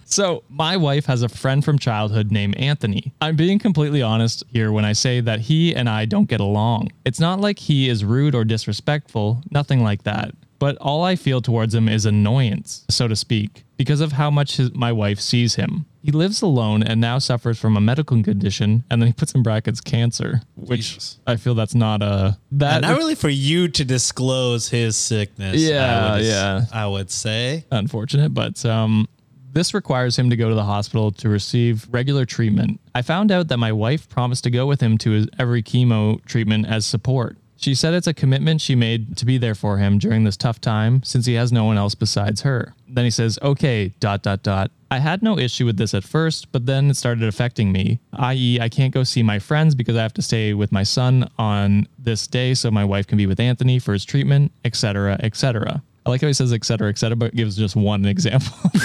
Speaker 3: So, my wife has a friend from childhood named Anthony. I'm being completely honest here when I say that he and I don't get along. It's not like he is rude or disrespectful, nothing like that. But all I feel towards him is annoyance, so to speak, because of how much his, my wife sees him. He lives alone and now suffers from a medical condition, and then he puts in brackets cancer, which
Speaker 5: Jesus.
Speaker 3: I feel that's not a that
Speaker 5: not really for you to disclose his sickness.
Speaker 3: Yeah,
Speaker 5: I would,
Speaker 3: yeah.
Speaker 5: I would say.
Speaker 3: unfortunate, but um, this requires him to go to the hospital to receive regular treatment. I found out that my wife promised to go with him to his every chemo treatment as support. She said it's a commitment she made to be there for him during this tough time since he has no one else besides her. Then he says, okay, dot, dot, dot. I had no issue with this at first, but then it started affecting me, i.e., I can't go see my friends because I have to stay with my son on this day so my wife can be with Anthony for his treatment, etc., etc. I like how he says et cetera, et cetera, but gives just one example. *laughs* *laughs*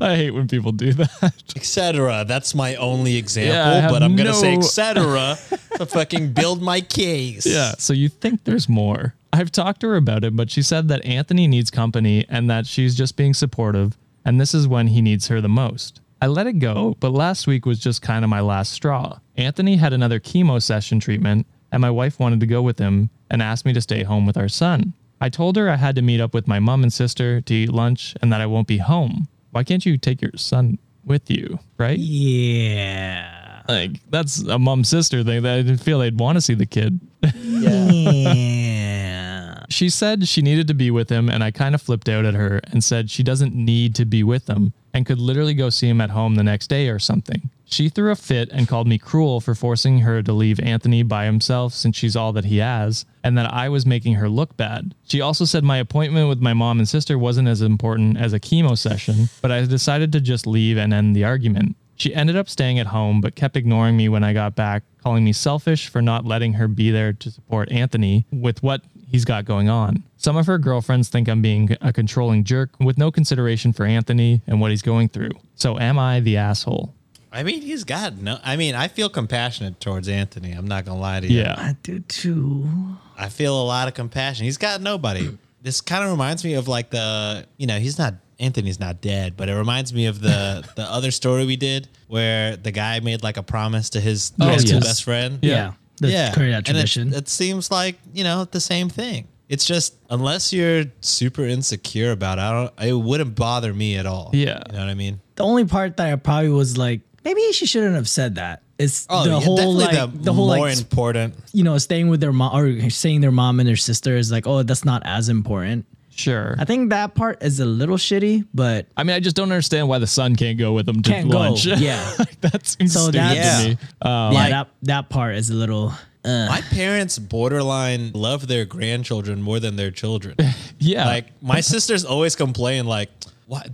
Speaker 3: I hate when people do that.
Speaker 5: Etc. That's my only example,
Speaker 3: Yeah,
Speaker 5: but I'm gonna say
Speaker 3: no-
Speaker 5: etc. *laughs* to fucking build my case.
Speaker 3: Yeah. So you think there's more. I've talked to her about it, but she said that Anthony needs company and that she's just being supportive, and this is when he needs her the most. I let it go, but last week was just kind of my last straw. Anthony had another chemo session treatment, and my wife wanted to go with him and asked me to stay home with our son. I told her I had to meet up with my mom and sister to eat lunch and that I won't be home. Why can't you take your son with you, right?
Speaker 4: yeah.
Speaker 3: Like, that's a mom sister thing that I didn't feel they'd want to see the kid.
Speaker 4: Yeah. *laughs*
Speaker 3: She said she needed to be with him, and I kind of flipped out at her and said she doesn't need to be with him and could literally go see him at home the next day or something. She threw a fit and called me cruel for forcing her to leave Anthony by himself since she's all that he has, and that I was making her look bad. She also said my appointment with my mom and sister wasn't as important as a chemo session, but I decided to just leave and end the argument. She ended up staying at home, but kept ignoring me when I got back, calling me selfish for not letting her be there to support Anthony with what he's got going on. Some of her girlfriends think I'm being a controlling jerk with no consideration for Anthony and what he's going through. So, am I the asshole?
Speaker 5: I mean, he's got no. I mean, I feel compassionate towards Anthony. I'm not gonna lie to you.
Speaker 3: Yeah.
Speaker 4: I do too.
Speaker 5: I feel a lot of compassion. He's got nobody. *clears throat* this kind of reminds me of like the, you know, he's not Anthony's not dead, but it reminds me of the *laughs* the other story we did where the guy made like a promise to his
Speaker 3: Oh,
Speaker 5: high
Speaker 3: yes.
Speaker 5: best friend.
Speaker 4: Yeah. That's
Speaker 5: yeah,
Speaker 4: carried out
Speaker 5: And it- It, seems like you know the same thing. It's just unless you're super insecure about it, I don't. It wouldn't bother me at all.
Speaker 3: Yeah.
Speaker 5: you know what I mean.
Speaker 4: the only part that I probably was like, maybe she shouldn't have said that. It's
Speaker 5: Oh,
Speaker 4: the
Speaker 5: yeah,
Speaker 4: whole like
Speaker 5: the,
Speaker 4: the, whole
Speaker 5: more
Speaker 4: like
Speaker 5: important.
Speaker 4: you know staying with their mom or saying their mom and their sister is like, oh, that's not as important.
Speaker 3: Sure.
Speaker 4: I think that part is a little shitty, but
Speaker 3: I mean, I just don't understand why the son can't go with them to
Speaker 4: Can't go,
Speaker 3: lunch. *laughs*
Speaker 4: yeah.
Speaker 3: Like, that seems
Speaker 4: So
Speaker 3: stupid
Speaker 4: that's-
Speaker 3: to me. Um,
Speaker 4: yeah,
Speaker 5: Like-
Speaker 4: that that part is a little. Uh,
Speaker 5: My parents borderline love their grandchildren more than their children. *laughs*
Speaker 3: yeah.
Speaker 5: Like my sisters always complain like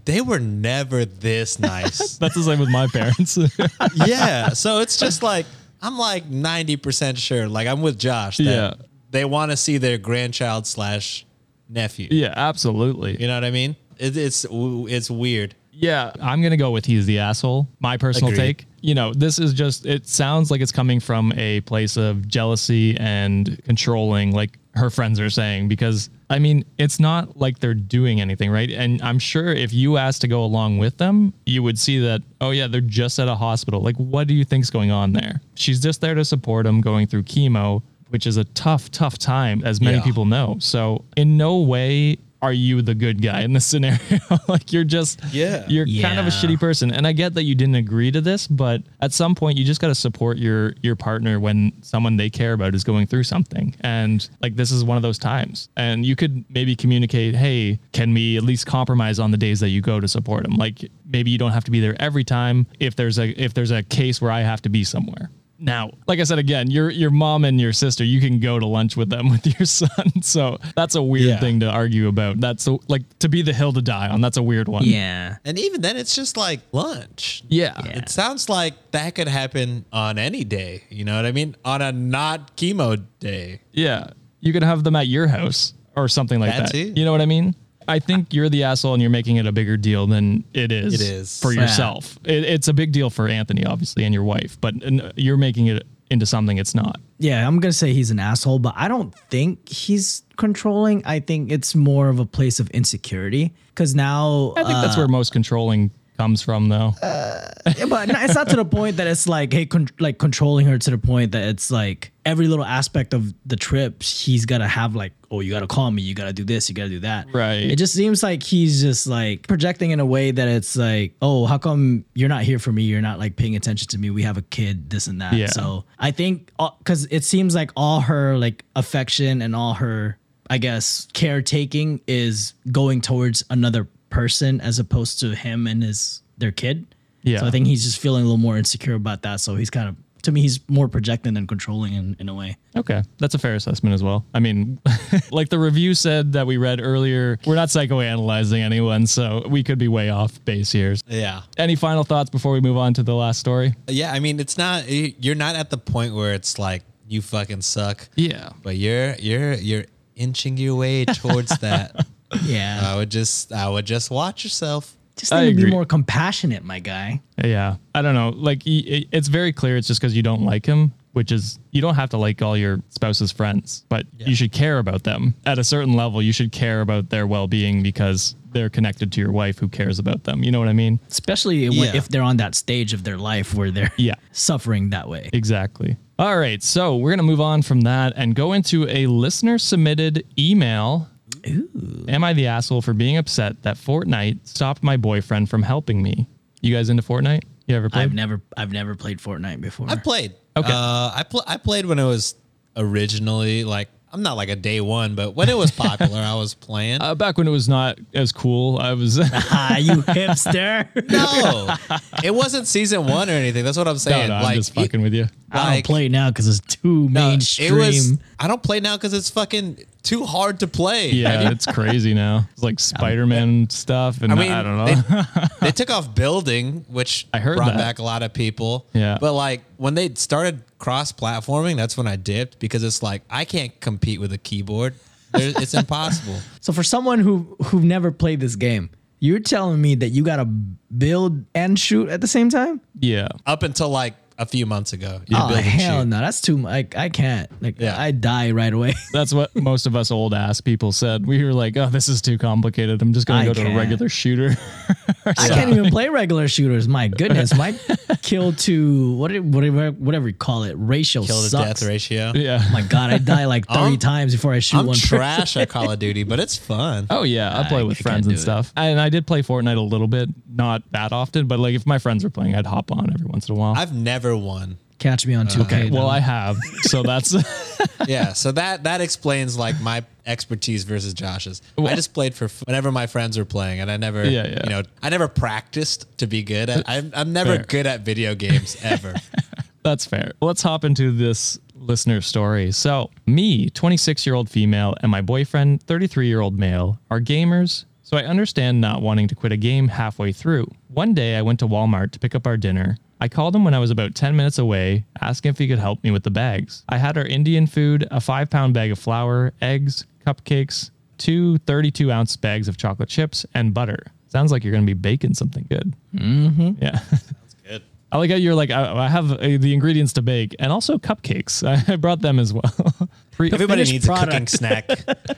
Speaker 5: they were never this *laughs* nice.
Speaker 3: that's the same with my parents. *laughs*
Speaker 5: yeah. So it's just like I'm like 90% sure. Like I'm with Josh that
Speaker 3: Yeah.
Speaker 5: they want to see their grandchild slash nephew.
Speaker 3: yeah, absolutely.
Speaker 5: You know what I mean? It, it's it's weird.
Speaker 3: Yeah, I'm gonna go with he's the asshole. My personal
Speaker 5: Agreed.
Speaker 3: take. You know, this is just. It sounds like it's coming from a place of jealousy and controlling, like her friends are saying. Because I mean, it's not like they're doing anything, right? And I'm sure if you asked to go along with them, you would see that. Oh yeah, they're just at a hospital. Like, what do you think's going on there? She's just there to support him going through chemo, which is a tough, tough time, as many
Speaker 5: Yeah.
Speaker 3: people know. So in no way. Are you the good guy in this scenario? *laughs* like you're just
Speaker 5: Yeah.
Speaker 3: you're kind of a shitty person. And i get that you didn't agree to this but at some point you just got to support your your partner when someone they care about is going through something. And like this is one of those times. And you could maybe communicate hey can we at least compromise on the days that you go to support them like maybe you don't have to be there every time if there's a if there's a case where i have to be somewhere now, like I said again, your your mom and your sister, you can go to lunch with them *laughs* with your son. So that's a weird
Speaker 5: Yeah.
Speaker 3: thing to argue about. That's a, like to be the hill to die on. That's a weird one.
Speaker 4: yeah,
Speaker 5: And even then it's just like lunch.
Speaker 3: Yeah.
Speaker 4: Yeah.
Speaker 5: It sounds like that could happen on any day. You know what I mean? On a not chemo day.
Speaker 3: Yeah. You could have them at your house or something like
Speaker 5: That
Speaker 3: that.
Speaker 5: too.
Speaker 3: You know what I mean? I think you're the asshole and you're making it a bigger deal than it is,
Speaker 5: It is.
Speaker 3: for
Speaker 4: Yeah.
Speaker 3: yourself. It, it's a big deal for Anthony, obviously, and your wife, but uh, you're making it into something it's not.
Speaker 4: yeah. I'm gonna say he's an asshole, but I don't think he's controlling. I think it's more of a place of insecurity because now
Speaker 3: I think that's where most controlling comes from, though.
Speaker 4: Yeah, but it's not to the point that it's like, hey, con- like controlling her to the point that it's like every little aspect of the trip, he's gotta have like, oh, you gotta call me, you gotta do this, you gotta do that.
Speaker 3: Right.
Speaker 4: It just seems like he's just like projecting in a way that it's like, oh, how come you're not here for me? You're not like paying attention to me. We have a kid, this and that.
Speaker 3: Yeah.
Speaker 4: So I think uh, because it seems like all her like affection and all her, I guess, caretaking is going towards another person as opposed to him and his their kid.
Speaker 3: Yeah.
Speaker 4: So I think he's just feeling a little more insecure about that. So he's kind of, to me, he's more projecting than controlling in, in a way.
Speaker 3: Okay, that's a fair assessment as well. I mean, *laughs* like the review said that we read earlier, we're not psychoanalyzing anyone, so we could be way off base here.
Speaker 5: Yeah.
Speaker 3: Any final thoughts before we move on to the last story?
Speaker 5: Yeah. I mean, it's not, you're not at the point where it's like, you fucking suck.
Speaker 3: Yeah.
Speaker 5: But you're, you're, you're inching your way towards *laughs* that.
Speaker 4: Yeah.
Speaker 5: I would just, I would just watch yourself.
Speaker 4: Just
Speaker 3: I
Speaker 4: need to be more compassionate, my guy.
Speaker 3: Yeah, I don't know. Like, it's very clear it's just because you don't like him, which is you don't have to like all your spouse's friends, but you should care about them at a certain level. You should care about their well-being because they're connected to your wife, who cares about them. You know what I mean?
Speaker 4: Especially
Speaker 5: Yeah.
Speaker 4: if they're on that stage of their life where they're
Speaker 3: Yeah. *laughs*
Speaker 4: suffering that way.
Speaker 3: Exactly. All right, so we're gonna move on from that and go into a listener-submitted email. Am I the asshole for being upset that Fortnite stopped my boyfriend from helping me? You guys into Fortnite? You ever played?
Speaker 4: I've never, I've never played Fortnite before.
Speaker 5: I played.
Speaker 3: Okay.
Speaker 5: Uh, I pl- I played when it was originally like I'm not like a day one, but when it was *laughs* popular, I was playing.
Speaker 3: uh, back when it was not as cool, I was. *laughs*
Speaker 4: ah, you *laughs* hipster.
Speaker 5: no, it wasn't season one or anything. That's what I'm
Speaker 3: no,
Speaker 5: saying.
Speaker 3: no, I'm just fucking with you.
Speaker 4: I don't play now because it's too
Speaker 5: no,
Speaker 4: mainstream.
Speaker 5: It was. I don't play now because it's fucking too hard to play.
Speaker 3: Yeah, it's crazy now. It's like Spider-Man stuff, and
Speaker 5: I
Speaker 3: I, don't know.
Speaker 5: They, they took off building, which
Speaker 3: I heard
Speaker 5: brought
Speaker 3: that.
Speaker 5: back a lot of people.
Speaker 3: Yeah.
Speaker 5: But like when they started cross-platforming, that's when I dipped because it's like I can't compete with a keyboard. It's *laughs* impossible.
Speaker 4: so for someone who who never played this game, you're telling me that you got to build and shoot at the same time?
Speaker 3: yeah,
Speaker 5: Up until like a few months ago. You
Speaker 4: oh hell no, that's too much. Like, I can't. Like
Speaker 5: Yeah.
Speaker 4: I die right away. *laughs*
Speaker 3: that's what most of us old ass people said. We were like, "Oh, this is too complicated. I'm just gonna
Speaker 4: I
Speaker 3: go to a regular shooter." *laughs*
Speaker 4: I can't even play regular shooters. My goodness, my *laughs* kill to what whatever whatever you call it ratio
Speaker 5: Kill to
Speaker 4: sucks.
Speaker 5: death ratio.
Speaker 3: yeah.
Speaker 4: Oh my God, I die like 30
Speaker 5: I'm-
Speaker 4: times before I shoot
Speaker 5: I'm
Speaker 4: one. person.
Speaker 5: trash at Call of Duty, but it's fun.
Speaker 3: Oh yeah, I play
Speaker 4: I-
Speaker 3: with
Speaker 4: I
Speaker 3: friends and
Speaker 4: do it.
Speaker 3: stuff. And I did play Fortnite a little bit, not that often, but like if my friends were playing, I'd hop on every once in a while.
Speaker 5: I've never won.
Speaker 4: catch me on 2K.
Speaker 3: Okay, well. I have, so that's *laughs*
Speaker 5: yeah, so that that explains like my expertise versus Josh's. I just played for f- whenever my friends were playing, and I never,
Speaker 3: Yeah, yeah.
Speaker 5: you know, I never practiced to be good at. I'm, I'm never
Speaker 3: Fair.
Speaker 5: good at video games ever. *laughs*
Speaker 3: That's fair. Let's hop into this listener story. So, me, 26 year old female, and my boyfriend, 33 year old male, are gamers. So, I understand not wanting to quit a game halfway through. One day, I went to Walmart to pick up our dinner. I called him when I was about 10 minutes away, asking if he could help me with the bags. I had our Indian food, a five pound bag of flour, eggs, cupcakes, two 32 ounce bags of chocolate chips, and butter. Sounds like you're going to be baking something good. Mm-hmm. Yeah. *laughs*
Speaker 5: Sounds good.
Speaker 3: I like how you're like, I, I have uh, the ingredients to bake and also cupcakes. *laughs* I, I brought them as well. *laughs* Pre-
Speaker 5: Everybody
Speaker 4: finished
Speaker 5: needs a cooking snack.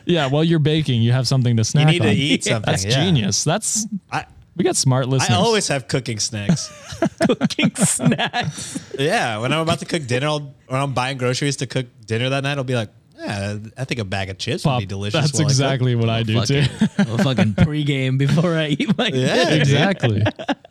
Speaker 3: yeah, while you're baking, you have something to snack You
Speaker 5: need to
Speaker 3: on.
Speaker 5: eat something,
Speaker 3: That's
Speaker 5: yeah.
Speaker 3: genius. That's
Speaker 5: I
Speaker 3: we got smart listeners.
Speaker 5: I always have cooking snacks. *laughs*
Speaker 4: cooking snacks.
Speaker 5: yeah, when I'm about to cook dinner, I'll, when I'm buying groceries to cook dinner that night, I'll be like, yeah, I think a bag of chips would be delicious.
Speaker 3: That's
Speaker 5: while I
Speaker 3: exactly what I do too.
Speaker 4: a fucking pregame before I eat my
Speaker 5: Yeah, dude.
Speaker 3: exactly.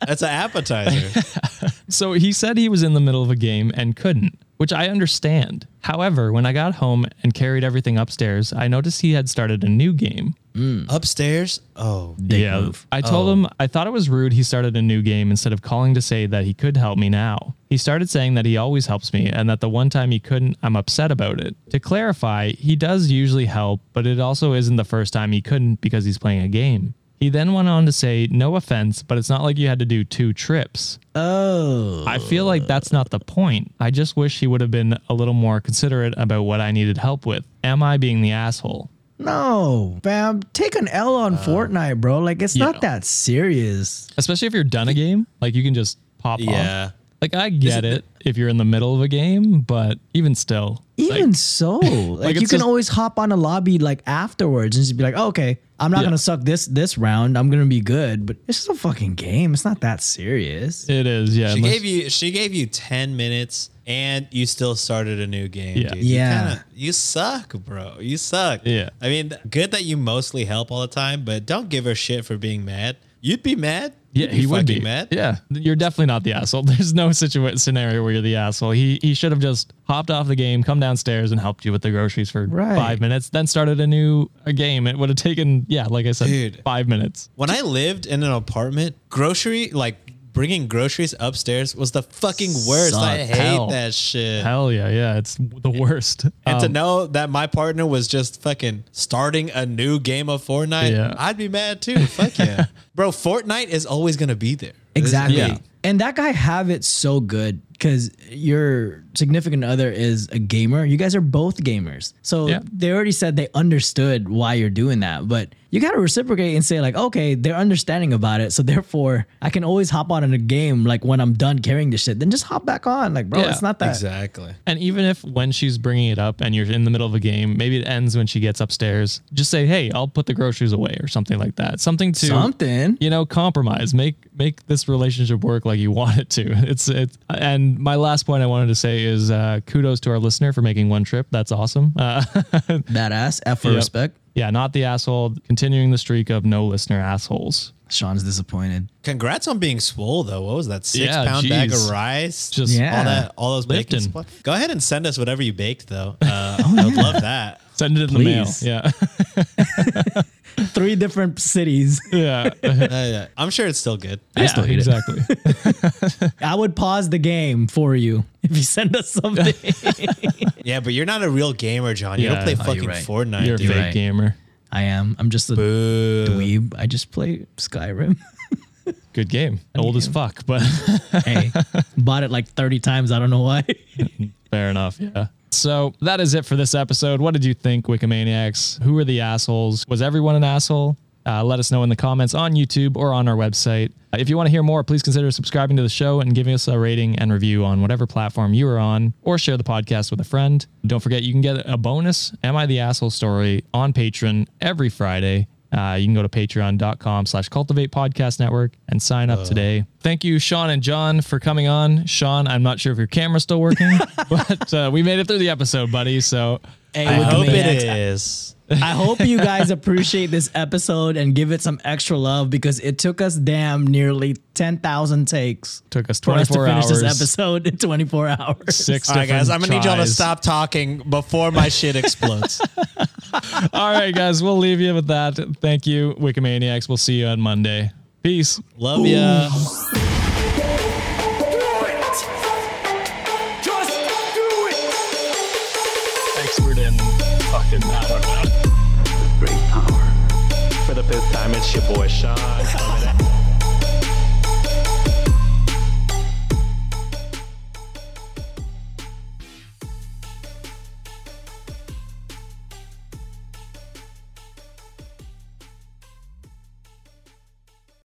Speaker 5: That's an appetizer. *laughs*
Speaker 3: So he said he was in the middle of a game and couldn't, which I understand. However, when I got home and carried everything upstairs, I noticed he had started a new game. Mm.
Speaker 5: Upstairs, oh,
Speaker 4: Dick
Speaker 3: yeah.
Speaker 4: move.
Speaker 3: I told oh. him I thought it was rude he started a new game instead of calling to say that he could help me now. He started saying that he always helps me and that the one time he couldn't, I'm upset about it. To clarify, he does usually help, but it also isn't the first time he couldn't because he's playing a game. He then went on to say, No offense, but it's not like you had to do two trips.
Speaker 4: Oh.
Speaker 3: I feel like that's not the point. I just wish he would have been a little more considerate about what I needed help with. Am I being the asshole?
Speaker 4: No, fam. Take an L on uh, Fortnite, bro. Like it's
Speaker 3: yeah.
Speaker 4: not that serious.
Speaker 3: Especially if you're done a game, like you can just pop off.
Speaker 5: Yeah.
Speaker 3: Like I get it if you're in the middle of a game, but even still,
Speaker 4: Even so, *laughs* like, you can
Speaker 3: just-
Speaker 4: always hop on a lobby like afterwards and just be like, oh, okay, I'm not
Speaker 3: Yeah.
Speaker 4: gonna suck this this round. I'm gonna be good. But it's just a fucking game. It's not that serious.
Speaker 3: it is. Yeah,
Speaker 5: She
Speaker 3: unless-
Speaker 5: gave you she gave you 10 minutes and you still started a new game.
Speaker 3: Yeah.
Speaker 5: dude. You
Speaker 4: Yeah.
Speaker 5: kinda- You, suck, bro. You suck.
Speaker 3: Yeah.
Speaker 5: I mean, good that you mostly help all the time, but don't give her shit for being mad. You'd be mad.
Speaker 3: Yeah, he would be
Speaker 5: mad.
Speaker 3: Yeah, you're definitely not the asshole. *laughs* There's no situation scenario where you're the asshole. He he should have just hopped off the game, come downstairs, and helped you with the groceries for
Speaker 4: Right.
Speaker 3: five minutes, then started a new a game. It would have taken yeah, like I said,
Speaker 5: Dude.
Speaker 3: five minutes.
Speaker 5: When I lived in an apartment, grocery like bringing groceries upstairs was the fucking worst. I hate
Speaker 3: Hell.
Speaker 5: that shit.
Speaker 3: Hell yeah, yeah, it's the worst.
Speaker 5: And to
Speaker 3: Um,
Speaker 5: know that my partner was just fucking starting a new game of Fortnite,
Speaker 3: Yeah.
Speaker 5: I'd be mad too. Fuck yeah. *laughs* Bro, Fortnite is always gonna be there.
Speaker 4: Exactly.
Speaker 3: Yeah.
Speaker 4: And that guy have it so good because your significant other is a gamer. You guys are both gamers. So
Speaker 3: Yeah.
Speaker 4: they already said they understood why you're doing that. But you got to reciprocate and say, like, okay, they're understanding about it. So therefore, I can always hop on in a game like when I'm done carrying the shit. Then just hop back on. Like, bro,
Speaker 3: Yeah,
Speaker 4: it's not that.
Speaker 5: Exactly.
Speaker 3: And even if when she's bringing it up and you're in the middle of a game, maybe it ends when she gets upstairs. Just say, "Hey, I'll put the groceries away" or something like that. Something to
Speaker 4: Something.
Speaker 3: you know, compromise. Make make this relationship work like you want it to. *laughs* It's it's. And my last point I wanted to say is uh, kudos to our listener for making one trip. That's awesome. Uh, *laughs*
Speaker 4: Badass. F for
Speaker 3: Yep.
Speaker 4: respect.
Speaker 3: yeah, not the asshole. Continuing the streak of no listener assholes.
Speaker 4: Sean's disappointed.
Speaker 5: Congrats on being swole though. What was that? Six
Speaker 3: Yeah,
Speaker 5: pound bag of rice.
Speaker 3: Just
Speaker 4: Yeah.
Speaker 5: all that, all those baking.
Speaker 3: Lifting.
Speaker 5: Go ahead and send us whatever you baked though. Uh, *laughs* I would love that.
Speaker 3: Send it in the mail. Yeah, *laughs*
Speaker 4: Three different cities. *laughs*
Speaker 3: yeah, *laughs*
Speaker 5: Uh, yeah. I'm sure it's still good.
Speaker 3: yeah.
Speaker 4: still eat it.
Speaker 3: exactly.
Speaker 4: I would pause the game for you if you send us something.
Speaker 5: Yeah, but you're not a real gamer, John. You
Speaker 3: Yeah.
Speaker 5: don't play
Speaker 3: Oh,
Speaker 5: fucking
Speaker 4: you're right.
Speaker 5: Fortnite.
Speaker 3: You're a
Speaker 5: dude.
Speaker 3: fake
Speaker 4: right.
Speaker 3: gamer.
Speaker 4: I am. I'm just a
Speaker 5: Boo.
Speaker 4: dweeb. I just play Skyrim.
Speaker 3: Good game. Old as fuck, but *laughs*
Speaker 4: hey, bought it like 30 times. I don't know why. *laughs*
Speaker 3: Fair enough. Yeah. So that is it for this episode. What did you think, Wikimaniacs? Who are the assholes? Was everyone an asshole? Uh, let us know in the comments on YouTube or on our website. Uh, if you want to hear more, please consider subscribing to the show and giving us a rating and review on whatever platform you are on, or share the podcast with a friend. Don't forget, you can get a bonus Am I the Asshole story on Patreon every Friday. Uh, you can go to patreon.com slash cultivate podcast network and sign up today. Thank you, Sean and John, for coming on. Sean, I'm not sure if your camera's still working, *laughs* but uh, we made it through the episode, buddy. So
Speaker 4: Hey,
Speaker 5: I hope
Speaker 4: Maniacs,
Speaker 5: it is.
Speaker 4: I hope you guys *laughs* appreciate this episode and give it some extra love because it took us damn nearly 10,000 takes
Speaker 3: took us
Speaker 4: for us to
Speaker 3: 24
Speaker 4: finish
Speaker 3: hours.
Speaker 4: this episode in 24 hours.
Speaker 3: Six
Speaker 5: All right, guys, I'm gonna need y'all to stop talking before my shit explodes. *laughs*
Speaker 3: All right, guys, we'll leave you with that. Thank you, Wikimaniacs. We'll see you on Monday. Peace.
Speaker 5: Love ya.
Speaker 1: Your boy Sean.